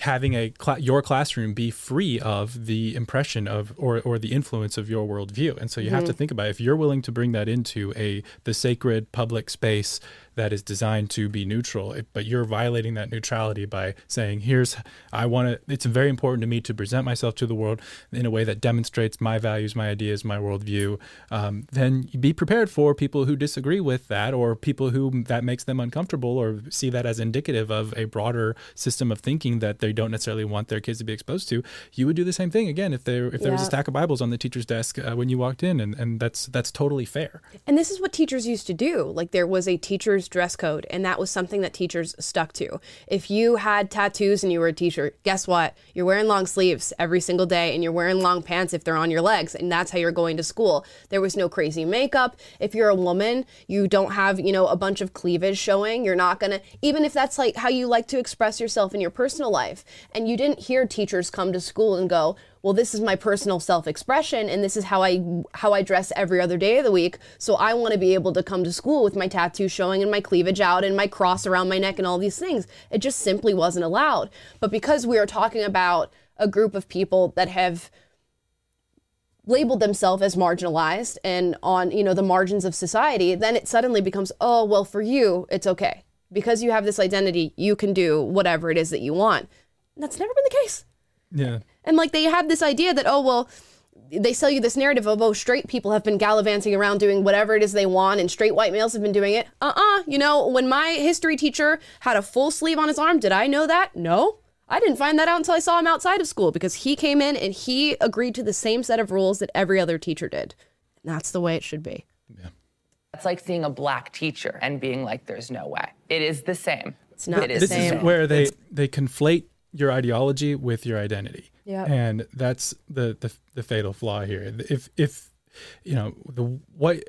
having a cl- your classroom be free of the impression of or, or the influence of your worldview and so you mm-hmm. have to think about if you're willing to bring that into a the sacred public space that is designed to be neutral, but you're violating that neutrality by saying, here's, I want to, it's very important to me to present myself to the world in a way that demonstrates my values, my ideas, my worldview. Um, then be prepared for people who disagree with that or people who that makes them uncomfortable or see that as indicative of a broader system of thinking that they don't necessarily want their kids to be exposed to. You would do the same thing again if there if there yeah. was a stack of Bibles on the teacher's desk uh, when you walked in, and, and that's that's totally fair. And this is what teachers used to do. Like there was a teacher's dress code, and that was something that teachers stuck to. If you had tattoos and you were a teacher, guess what? You're wearing long sleeves every single day, and you're wearing long pants if they're on your legs, and that's how you're going to school. There was no crazy makeup. If you're a woman, you don't have, you know, a bunch of cleavage showing. You're not gonna, even if that's like how you like to express yourself in your personal life. And you didn't hear teachers come to school and go, well this is my personal self-expression and this is how I how I dress every other day of the week. So I want to be able to come to school with my tattoo showing and my cleavage out and my cross around my neck and all these things. It just simply wasn't allowed. But because we are talking about a group of people that have labeled themselves as marginalized and on you know the margins of society then it suddenly becomes oh well for you it's okay. Because you have this identity you can do whatever it is that you want. That's never been the case. Yeah and like they have this idea that, oh, well, they sell you this narrative of, oh, straight people have been gallivanting around doing whatever it is they want, and straight white males have been doing it. Uh uh You know, when my history teacher had a full sleeve on his arm, did I know that? No. I didn't find that out until I saw him outside of school because he came in and he agreed to the same set of rules that every other teacher did. And that's the way it should be. Yeah. It's like seeing a black teacher and being like, there's no way. It is the same. It's not it the this same. is where they, they conflate your ideology with your identity. Yeah. And that's the, the the fatal flaw here. If if you know the what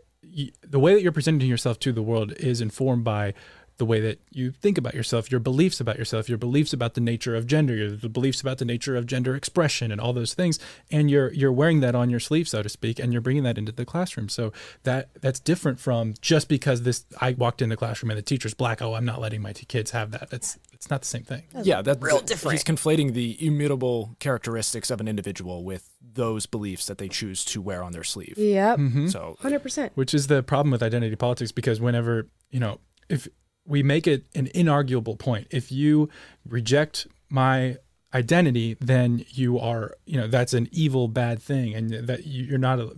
the way that you're presenting yourself to the world is informed by the way that you think about yourself, your beliefs about yourself, your beliefs about the nature of gender, your the beliefs about the nature of gender expression, and all those things, and you're you're wearing that on your sleeve, so to speak, and you're bringing that into the classroom. So that that's different from just because this I walked in the classroom and the teacher's black. Oh, I'm not letting my kids have that. That's it's not the same thing. That's yeah, that's real different. He's conflating the immutable characteristics of an individual with those beliefs that they choose to wear on their sleeve. Yep. Mm-hmm. So, hundred percent. Which is the problem with identity politics because whenever you know if we make it an inarguable point. If you reject my identity, then you are, you know, that's an evil, bad thing, and that you're not a,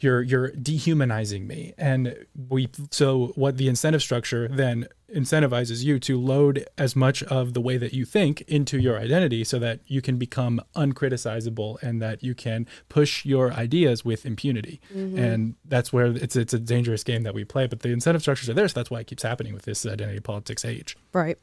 you're you're dehumanizing me. And we so what the incentive structure then incentivizes you to load as much of the way that you think into your identity so that you can become uncriticizable and that you can push your ideas with impunity. Mm-hmm. and that's where it's it's a dangerous game that we play but the incentive structures are there so that's why it keeps happening with this identity politics age. Right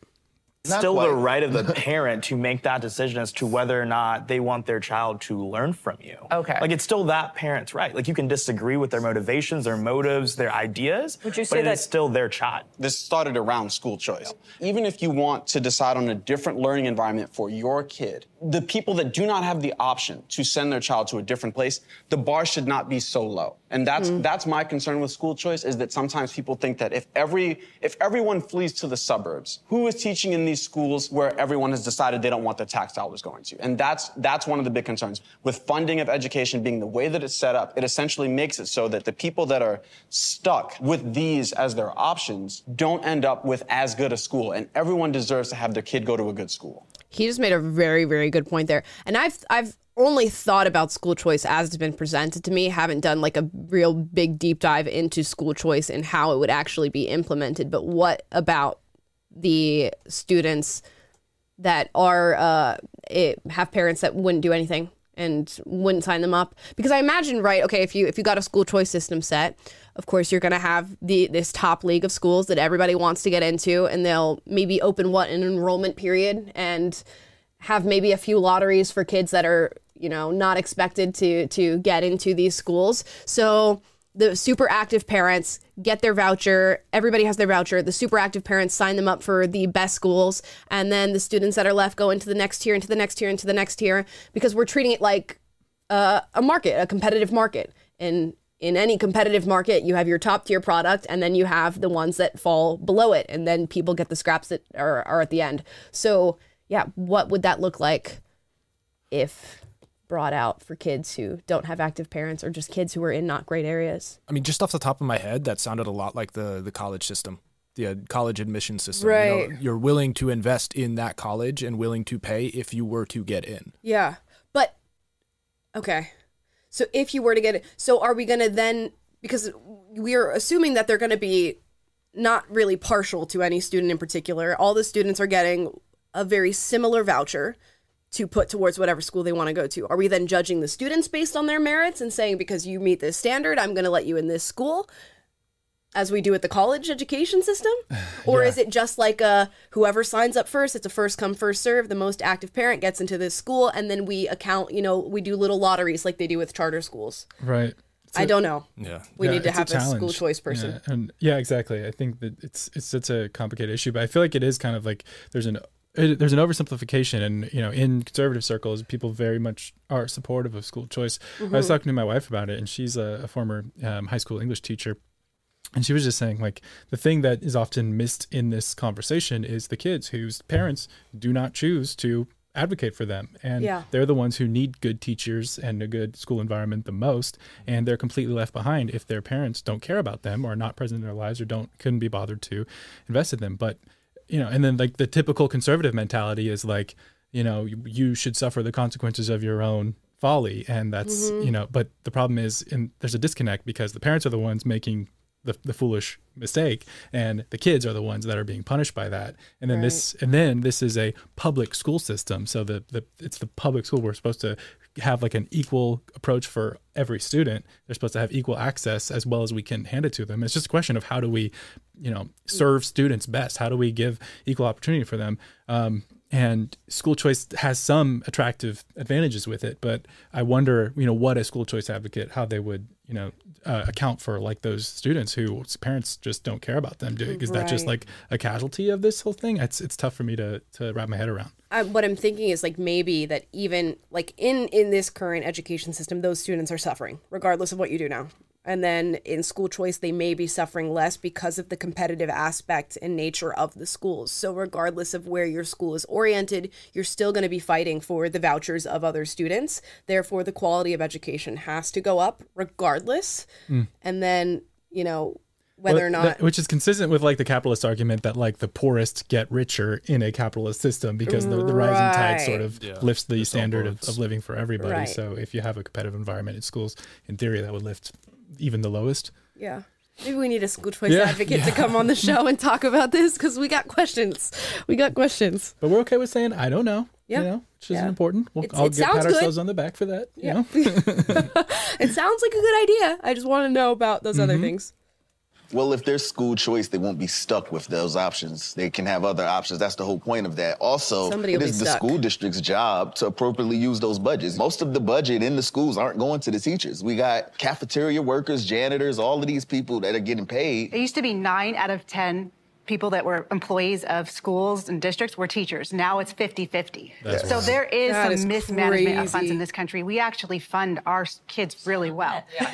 not still quite. the right of the parent to make that decision as to whether or not they want their child to learn from you. Okay. Like it's still that parent's right. Like you can disagree with their motivations, their motives, their ideas. Would you say but that it's still their child? This started around school choice. Even if you want to decide on a different learning environment for your kid, the people that do not have the option to send their child to a different place, the bar should not be so low. And that's mm. that's my concern with school choice is that sometimes people think that if every if everyone flees to the suburbs, who is teaching in these schools where everyone has decided they don't want their tax dollars going to? And that's that's one of the big concerns. With funding of education being the way that it's set up, it essentially makes it so that the people that are stuck with these as their options don't end up with as good a school. And everyone deserves to have their kid go to a good school. He just made a very, very good point there. And I've I've only thought about school choice as it's been presented to me. Haven't done like a real big deep dive into school choice and how it would actually be implemented. But what about the students that are uh, it, have parents that wouldn't do anything and wouldn't sign them up? Because I imagine, right? Okay, if you if you got a school choice system set, of course you're going to have the this top league of schools that everybody wants to get into, and they'll maybe open what an enrollment period and have maybe a few lotteries for kids that are you know not expected to to get into these schools so the super active parents get their voucher. Everybody has their voucher. The super active parents sign them up for the best schools. And then the students that are left go into the next tier, into the next tier, into the next tier, because we're treating it like uh, a market, a competitive market. And in any competitive market, you have your top tier product, and then you have the ones that fall below it. And then people get the scraps that are, are at the end. So, yeah, what would that look like if brought out for kids who don't have active parents or just kids who are in not great areas. I mean, just off the top of my head, that sounded a lot like the the college system, the uh, college admission system. Right. You know, you're willing to invest in that college and willing to pay if you were to get in. Yeah. But okay. So if you were to get it, so are we going to then because we're assuming that they're going to be not really partial to any student in particular. All the students are getting a very similar voucher to put towards whatever school they want to go to. Are we then judging the students based on their merits and saying because you meet this standard, I'm going to let you in this school? As we do with the college education system? Or Yeah. is it just like a whoever signs up first, it's a first come first serve, the most active parent gets into this school and then we account, you know, we do little lotteries like they do with charter schools. Right. It's I a- don't know. Yeah. We Yeah, need to have a, school choice person. Yeah, and yeah, exactly. I think that it's it's such a complicated issue, but I feel like it is kind of like there's an it, there's an oversimplification, and you know, in conservative circles, people very much are supportive of school choice. I was Mhm. talking to my wife about it, and she's a, a former um, high school English teacher. And she was just saying, like, the thing that is often missed in this conversation is the kids whose parents do not choose to advocate for them. And Yeah. they're the ones who need good teachers and a good school environment the most. And they're completely left behind if their parents don't care about them or are not present in their lives or don't couldn't be bothered to invest in them. But, you know, and then like the typical conservative mentality is like, you know, you, you should suffer the consequences of your own folly. And that's, Mhm. you know, but the problem is in there's a disconnect because the parents are the ones making the, the foolish mistake. And the kids are the ones that are being punished by that. And then this and then this is a public school system. So the, the it's the public school. We're supposed to have like an equal approach for every student. They're supposed to have equal access as well as we can hand it to them. It's just a question of how do we you know serve students best? How do we give equal opportunity for them? Um, and school choice has some attractive advantages with it but i wonder you know what a school choice advocate how they would you know uh, account for like those students whose parents just don't care about them Do- is that just like a casualty of this whole thing. It's it's tough for me to to wrap my head around. I, what I'm thinking is like maybe that even like in in this current education system, those students are suffering regardless of what you do now. And then in school choice, they may be suffering less because of the competitive aspect and nature of the schools. So regardless of where your school is oriented, you're still going to be fighting for the vouchers of other students. Therefore, the quality of education has to go up regardless. Mm. And then you know whether Well, or not that- which is consistent with like the capitalist argument that like the poorest get richer in a capitalist system because the, the rising tide sort of Yeah. lifts the The standard of, of living for everybody Right. so if you have a competitive environment in schools in theory that would lift even the lowest Yeah. Maybe we need a school choice Yeah, advocate to come on the show and talk about this because we got questions. We got questions. but we're okay with saying i don't know Yeah. you know which isn't Yeah. important we'll It's- i'll it get pat good. ourselves on the back for that you Yeah. know It sounds like a good idea. I just want to know about those other Mhm. things. Well, if there's school choice, they won't be stuck with those options. They can have other options. That's the whole point of that. Also, Somebody it will be is the school district's job to appropriately use those budgets. Most of the budget in the schools aren't going to the teachers. We got cafeteria workers, janitors, all of these people that are getting paid. It used to be nine out of 10 people that were employees of schools and districts were teachers. Now it's 50 50. That's So wild. there is That some is mismanagement of funds in this country. We actually fund our kids really well. I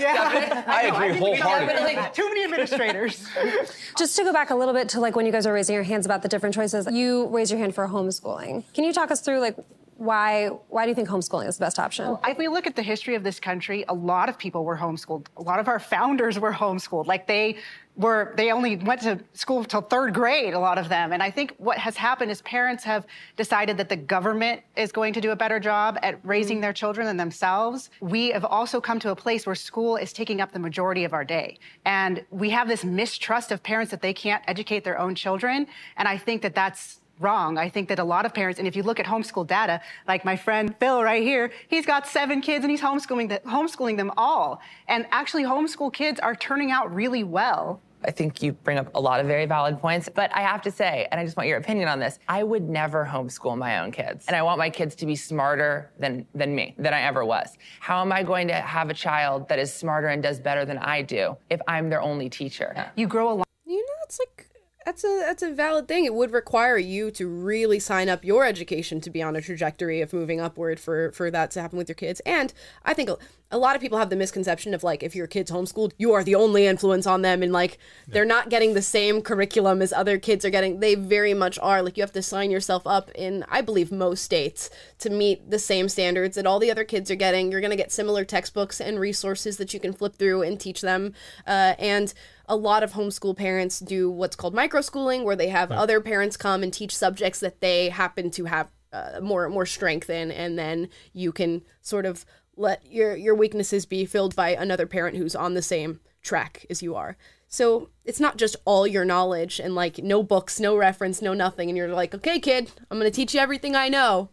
think agree we wholeheartedly. have Too many administrators. Just to go back a little bit to like when you guys are raising your hands about the different choices, you raise your hand for homeschooling. Can you talk us through like why why do you think homeschooling is the best option? If we look at the history of this country, a lot of people were homeschooled. A lot of our founders were homeschooled. Like they were, they only went to school till third grade, a lot of them. And I think what has happened is parents have decided that the government is going to do a better job at raising mm-hmm. their children than themselves. We have also come to a place where school is taking up the majority of our day. And we have this mistrust of parents that they can't educate their own children. And I think that that's wrong. I think that a lot of parents, and if you look at homeschool data, like my friend Phil right here, he's got seven kids and he's homeschooling, the, homeschooling them all. And actually, homeschool kids are turning out really well. I think you bring up a lot of very valid points, but I have to say, and I just want your opinion on this, I would never homeschool my own kids. And I want my kids to be smarter than, than me, than I ever was. How am I going to have a child that is smarter and does better than I do if I'm their only teacher? You grow a lot. You know, it's like that's a that's a valid thing. It would require you to really sign up your education to be on a trajectory of moving upward for for that to happen with your kids. And I think a, lot of people have the misconception of like if your kids homeschooled, you are the only influence on them and like they're not getting the same curriculum as other kids are getting. They very much are. Like you have to sign yourself up in I believe most states to meet the same standards that all the other kids are getting. You're going to get similar textbooks and resources that you can flip through and teach them. Uh, and a lot of homeschool parents do what's called microschooling, where they have other parents come and teach subjects that they happen to have uh, more more strength in, and then you can sort of let your your weaknesses be filled by another parent who's on the same track as you are. So it's not just all your knowledge and like no books, no reference, no nothing, and you're like, okay, kid, I'm gonna teach you everything I know.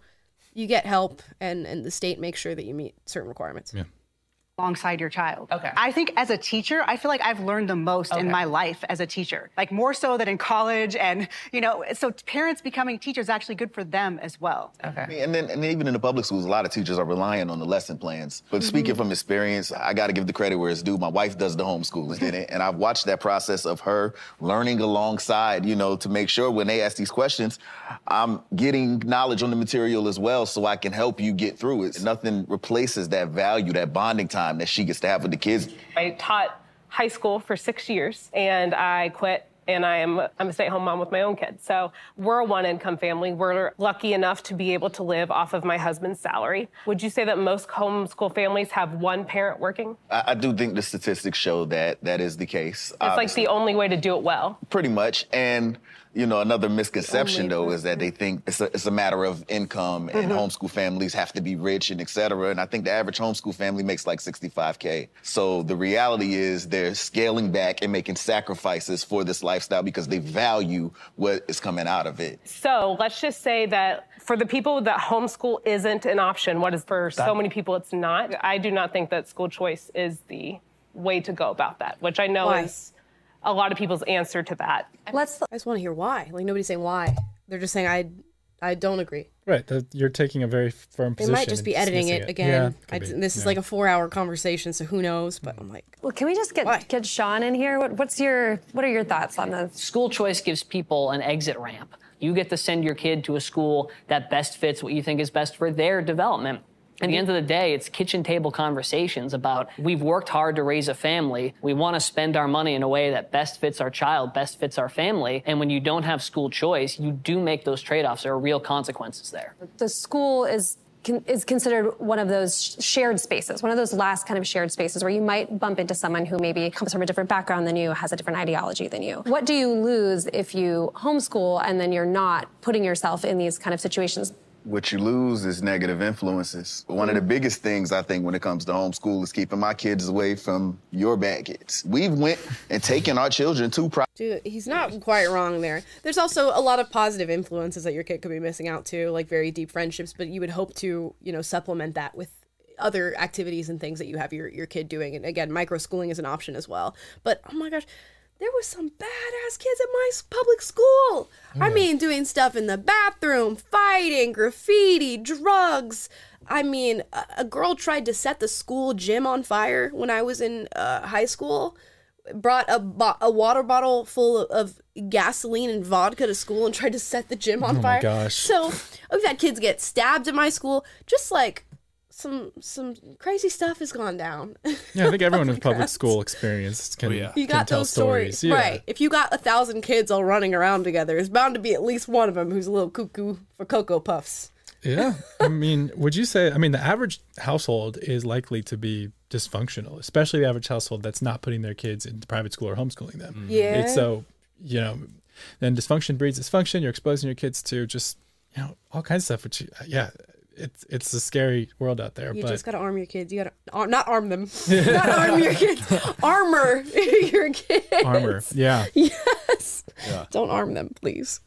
You get help, and and the state makes sure that you meet certain requirements. Yeah. Alongside your child. Okay. I think as a teacher, I feel like I've learned the most in my life as a teacher, like more so than in college. And, you know, so parents becoming teachers actually good for them as well. Okay. And then, and even in the public schools, a lot of teachers are relying on the lesson plans. But speaking mm-hmm. from experience, I got to give the credit where it's due. My wife does the homeschooling, and, and I've watched that process of her learning alongside, you know, to make sure when they ask these questions, I'm getting knowledge on the material as well, so I can help you get through it. Nothing replaces that value, that bonding time that she gets to have with the kids. I taught high school for six years and I quit and I am I'm a stay-at-home mom with my own kids. So we're a one-income family. We're lucky enough to be able to live off of my husband's salary. Would you say that most homeschool families have one parent working? I, I do think the statistics show that that is the case. It's like the only way to do it well. Pretty much. And, you know, another misconception, though, is that they think it's a, it's a matter of income and Mhm. homeschool families have to be rich and et cetera. And I think the average homeschool family makes like 65K. So the reality is they're scaling back and making sacrifices for this lifestyle because they value what is coming out of it. So let's just say that for the people that homeschool isn't an option, what is for so many people it's not, I do not think that school choice is the way to go about that, which I know Why? is a lot of people's answer to that. Let's. I just want to hear why. Like nobody's saying why. They're just saying I, I don't agree. Right. That you're taking a very firm They position. might just and be editing dismissing it again. Yeah, I, could be. this is Yeah. like a four-hour conversation, so who knows? But I'm like, Well, can we just get get Sean in here? What, what's your what are your thoughts on this? School choice gives people an exit ramp. You get to send your kid to a school that best fits what you think is best for their development. At the end of the day, it's kitchen table conversations about we've worked hard to raise a family. We want to spend our money in a way that best fits our child, best fits our family. And when you don't have school choice, you do make those trade offs. There are real consequences there. The school is is considered one of those shared spaces, one of those last kind of shared spaces where you might bump into someone who maybe comes from a different background than you, has a different ideology than you. What do you lose if you homeschool and then you're not putting yourself in these kind of situations? What you lose is negative influences. One of the mm. biggest things I think when it comes to homeschool is keeping my kids away from your bad kids. We've went and taken our children to private dude, he's not quite wrong there. There's also a lot of positive influences that your kid could be missing out to, like very deep friendships. But you would hope to, you know, supplement that with other activities and things that you have your your kid doing. And again, micro schooling is an option as well. But oh my gosh. There was some badass kids at my public school. I mean, doing stuff in the bathroom, fighting, graffiti, drugs. I mean, a, a girl tried to set the school gym on fire when I was in uh, high school. Brought a, bo- a water bottle full of, of gasoline and vodka to school and tried to set the gym on Oh fire. gosh. So we've had kids get stabbed at my school. Just like some some crazy stuff has gone down. Yeah, I think everyone with Public public school experience can, oh, yeah You can got tell those stories, Yeah. right? If you got a thousand kids all running around together, there's bound to be at least one of them who's a little cuckoo for cocoa puffs. Yeah. I mean, would you say, I mean, the average household is likely to be dysfunctional, especially the average household that's not putting their kids into private school or homeschooling them. Mm-hmm. Yeah. It's so, you know, then dysfunction breeds dysfunction. You're exposing your kids to just, you know, all kinds of stuff, which, yeah, it's, it's a scary world out there. You but just gotta arm your kids. You gotta ar- not arm them, not arm your kids. Armor your kids. armor. Yeah. Yes. Yeah. Don't arm them, please.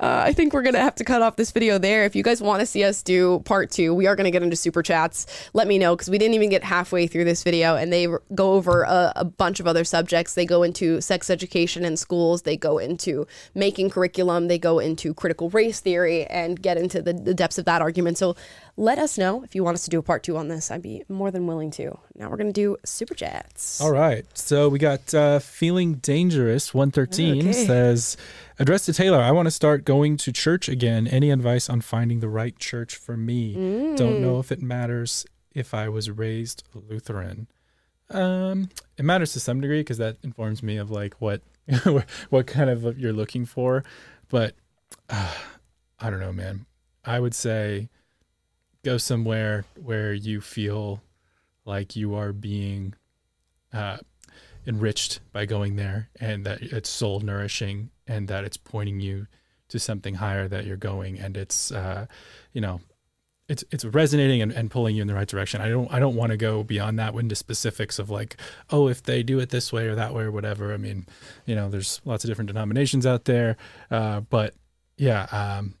Uh, I think we're gonna have to cut off this video there. If you guys want to see us do part two, we are gonna get into super chats. Let me know because we didn't even get halfway through this video, and they go over a, a bunch of other subjects. They go into sex education in schools. They go into making curriculum. They go into critical race theory and get into the, the depths of that argument. So let us know if you want us to do a part two on this. I'd be more than willing to. Now we're gonna do super chats. All right. So we got uh, Feeling Dangerous 113 Okay. says, Address to Taylor, I want to start going to church again. Any advice on finding the right church for me? Don't know Mm. if it matters if I was raised Lutheran. Um, it matters to some degree because that informs me of like what what kind of you're looking for. But uh, I don't know, man. I would say go somewhere where you feel like you are being uh, enriched by going there and that it's soul nourishing and that it's pointing you to something higher that you're going and it's uh, you know it's it's resonating and, and pulling you in the right direction. I don't I don't want to go beyond that into specifics of like, oh, if they do it this way or that way or whatever. I mean, you know, there's lots of different denominations out there. Uh, but yeah, um,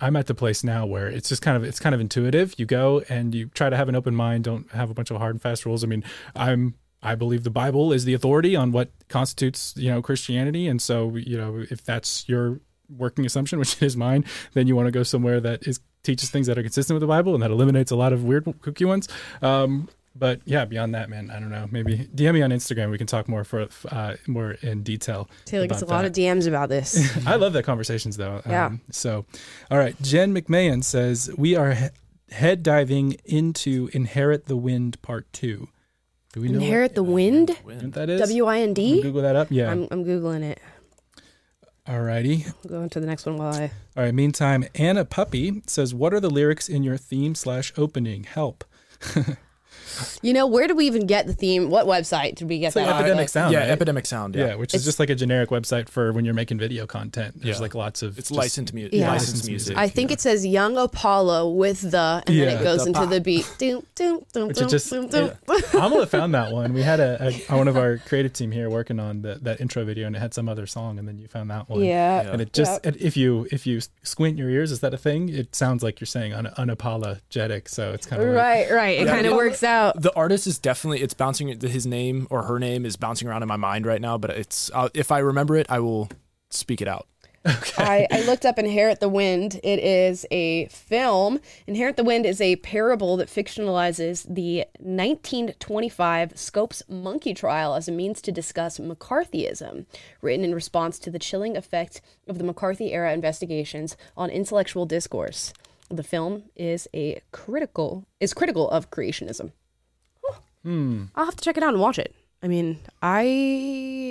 I'm at the place now where it's just kind of it's kind of intuitive. You go and you try to have an open mind, don't have a bunch of hard and fast rules. I mean, I'm I believe the Bible is the authority on what constitutes, you know, Christianity. And so, you know, if that's your working assumption, which is mine, then you want to go somewhere that is teaches things that are consistent with the Bible and that eliminates a lot of weird kooky ones. Um, but yeah, beyond that, man, I don't know. Maybe DM me on Instagram. We can talk more for uh, more in detail. Taylor gets a about lot of DMs about this. I love that conversations though. Yeah. Um, so, all right. Jen McMahon says we are he- head diving into Inherit the Wind Part Two. Do we know Inherit the wind. what that is? W I N D. Google that up. Yeah. I'm, I'm googling it. all righty. Go into the next one while I. All right. Meantime, Anna Puppy says, "What are the lyrics in your theme slash opening? Help." You know, where did we even get the theme? What website did we get It's that? on? Epidemic Sound. yeah, right? Epidemic Sound, yeah. which is just like a generic website for when you're making video content. There's Yeah. like lots of It's just licensed mu- Yeah. licensed music. I think it says Young Apollo with the, and then it goes The into pop. the beat. Doom, doom, doom, Which doom, it just doom, doom. Amala found that one. We had a, a one of our creative team here working on the, that intro video, and it had some other song, and then you found that one. Yeah. and it just and if you if you squint your ears, is that a thing? It sounds like you're saying un, unapologetic, so it's kind of like, Right, right. It Yeah. kind of works out. The artist is definitely it's bouncing his name or her name is bouncing around in my mind right now but it's uh, if i remember it i will speak it out I, I looked up Inherit the Wind. It is a film. Inherit the Wind is a parable that fictionalizes the 1925 Scopes monkey trial as a means to discuss McCarthyism, written in response to the chilling effect of the McCarthy era investigations on intellectual discourse. The film is a critical is critical of creationism. Hmm. I'll have to check it out and watch it. I mean, I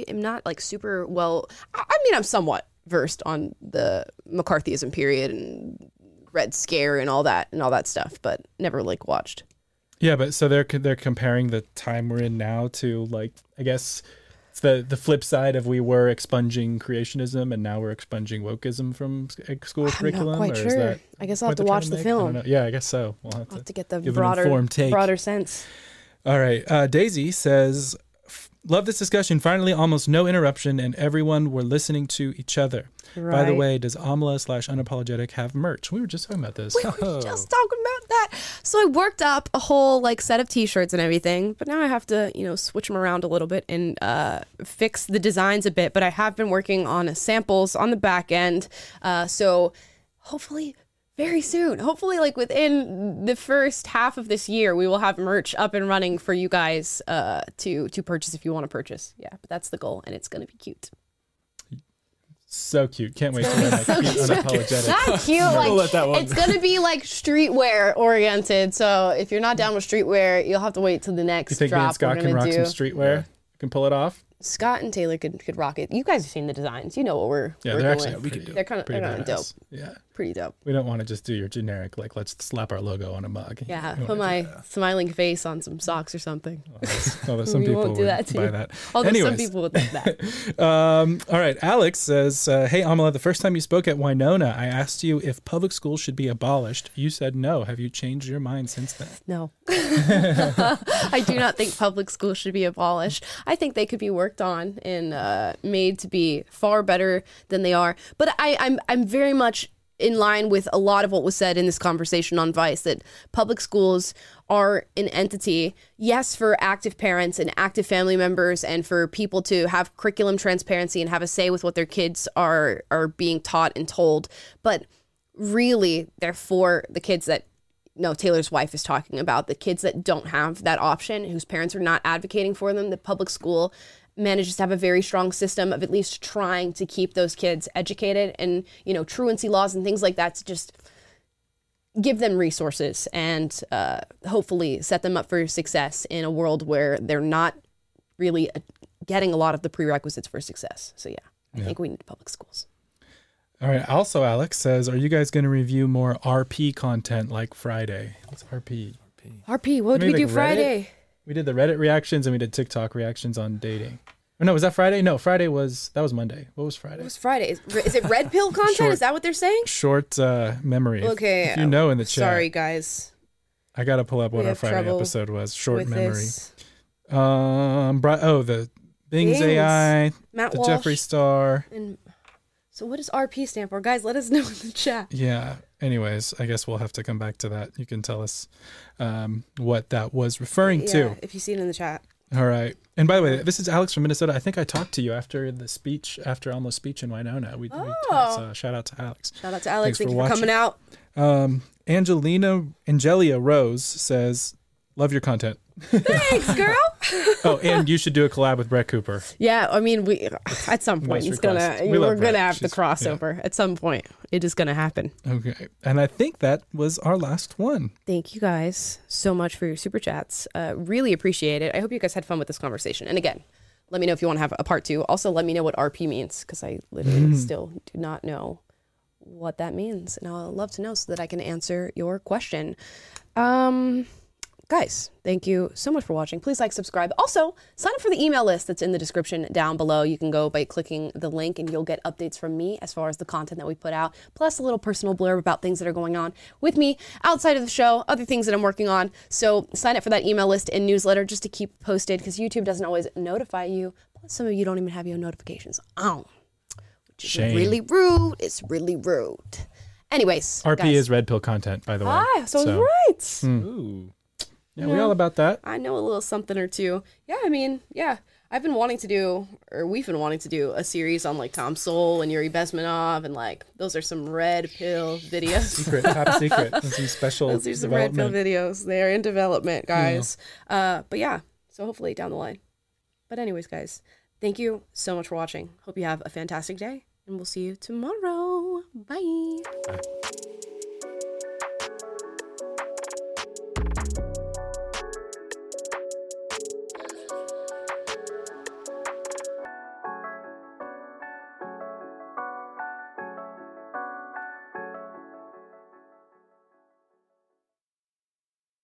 am not like super well. I I mean, I'm somewhat versed on the McCarthyism period and Red Scare and all that and all that stuff, but never like watched. yeah. But so they're they're comparing the time we're in now to like I guess it's the the flip side of we were expunging creationism and now we're expunging wokeism from eh, school I'm curriculum. not quite or is sure. that I guess I'll have to watch the make? Film. Yeah, I guess so. We'll have I'll to, have to get the broader broader sense. All right. Uh, Daisy says, Love this discussion. Finally, almost no interruption, and everyone were listening to each other. By the way, does Amala slash unapologetic have merch? We were just talking about this. We were Just talking about that. So I worked up a whole like set of t-shirts and everything, but now I have to, you know, switch them around a little bit and uh, fix the designs a bit. But I have been working on samples on the back end. Uh, so hopefully very soon, hopefully like within the first half of this year, we will have merch up and running for you guys uh, to to purchase if you want to purchase. Yeah, but that's the goal, and it's gonna be cute. So cute. Can't wait to learn that cute unapologetic. Not cute. Like We'll let that one- it's gonna be like streetwear oriented. So if you're not down with streetwear, you'll have to wait till the next You think me and Scott can rock do. some streetwear? You can pull it off? Scott and Taylor could could rock it. You guys have seen the designs. You know what we're Yeah, we're they're going. actually pretty they're kind of they're kind of dope. Yeah. Pretty dope. We don't want to just do your generic like let's slap our logo on a mug. Yeah, We put wanna my smiling face on some socks or something. Although some We people won't do would that buy that. Although some people would think that. Um, all right, Alex says, uh, "Hey Amala, the first time you spoke at Winona, I asked you if public schools should be abolished. You said no. Have you changed your mind since then?" No. I do not think public schools should be abolished. I think they could be worked on and uh, made to be far better than they are. But I, I'm I'm very much in line with a lot of what was said in this conversation on Vice that public schools are an entity, yes, for active parents and active family members and for people to have curriculum transparency and have a say with what their kids are are being taught and told. But really, they're for the kids that no, Taylor's wife is talking about the kids that don't have that option, whose parents are not advocating for them. The public school manages to have a very strong system of at least trying to keep those kids educated and, you know, truancy laws and things like that to just give them resources and uh, hopefully set them up for success in a world where they're not really uh, getting a lot of the prerequisites for success. So, yeah, I Yeah. think we need public schools. All right. Also, Alex says, "Are you guys going to review more RP content like Friday? What's RP? RP, RP what did Maybe we do like Reddit? We did the Reddit reactions and we did TikTok reactions on dating. Or no, was that Friday? No, Friday was that was Monday. What was Friday? It was Friday. Is, is it red pill content? Short- Is that what they're saying? Short uh, memory. Okay. if you know in the chat. Sorry, guys. I got to pull up what our Friday episode was. Short memory. this. Um, oh, the Bing's Bing's. AI, Matt the Walsh. Jeffree Star. And so, what does RP stand for, guys? Let us know in the chat. Yeah. Anyways, I guess we'll have to come back to that. You can tell us um, what that was referring Yeah, to. if you see it in the chat. All right. And by the way, this is Alex from Minnesota. I think I talked to you after the speech, after Almost speech in Winona. We, we talked, Oh. so shout out to Alex. Shout out to Alex. Thanks Thank you for watching. coming out. Um, Angelina Angelia Rose says, "Love your content." Thanks, girl. oh, and you should do a collab with Brett Cooper. Yeah, I mean, we at some point Nice it's gonna. We we're love gonna have the She's- crossover at some point. It is gonna happen. Okay, and I think that was our last one. Thank you guys so much for your super chats. Uh, really appreciate it. I hope you guys had fun with this conversation. And again, let me know if you want to have a part two. Also, let me know what RP means because I literally Mm. still do not know what that means, and I'll love to know so that I can answer your question. Um, guys, thank you so much for watching. Please like, subscribe. Also, sign up for the email list that's in the description down below. You can go by clicking the link and you'll get updates from me as far as the content that we put out, plus a little personal blurb about things that are going on with me outside of the show, other things that I'm working on. So sign up for that email list and newsletter just to keep posted because YouTube doesn't always notify you. Plus, some of you don't even have your notifications on. Which is Shame. really rude. It's really rude. Anyways, RP guys, is red pill content, by the way. Ah, so I was right. Hmm. Ooh. Yeah, we all about that. I know a little something or two. Yeah, I mean, yeah. I've been wanting to do, or we've been wanting to do a series on like Tom Sowell and Yuri Bezmenov, and like those are some red pill videos. Secret, top secret. Some special those are some red pill videos. They're in development, guys. Uh, but yeah, so hopefully down the line. But anyways, guys, thank you so much for watching. Hope you have a fantastic day, and we'll see you tomorrow. Bye. Bye.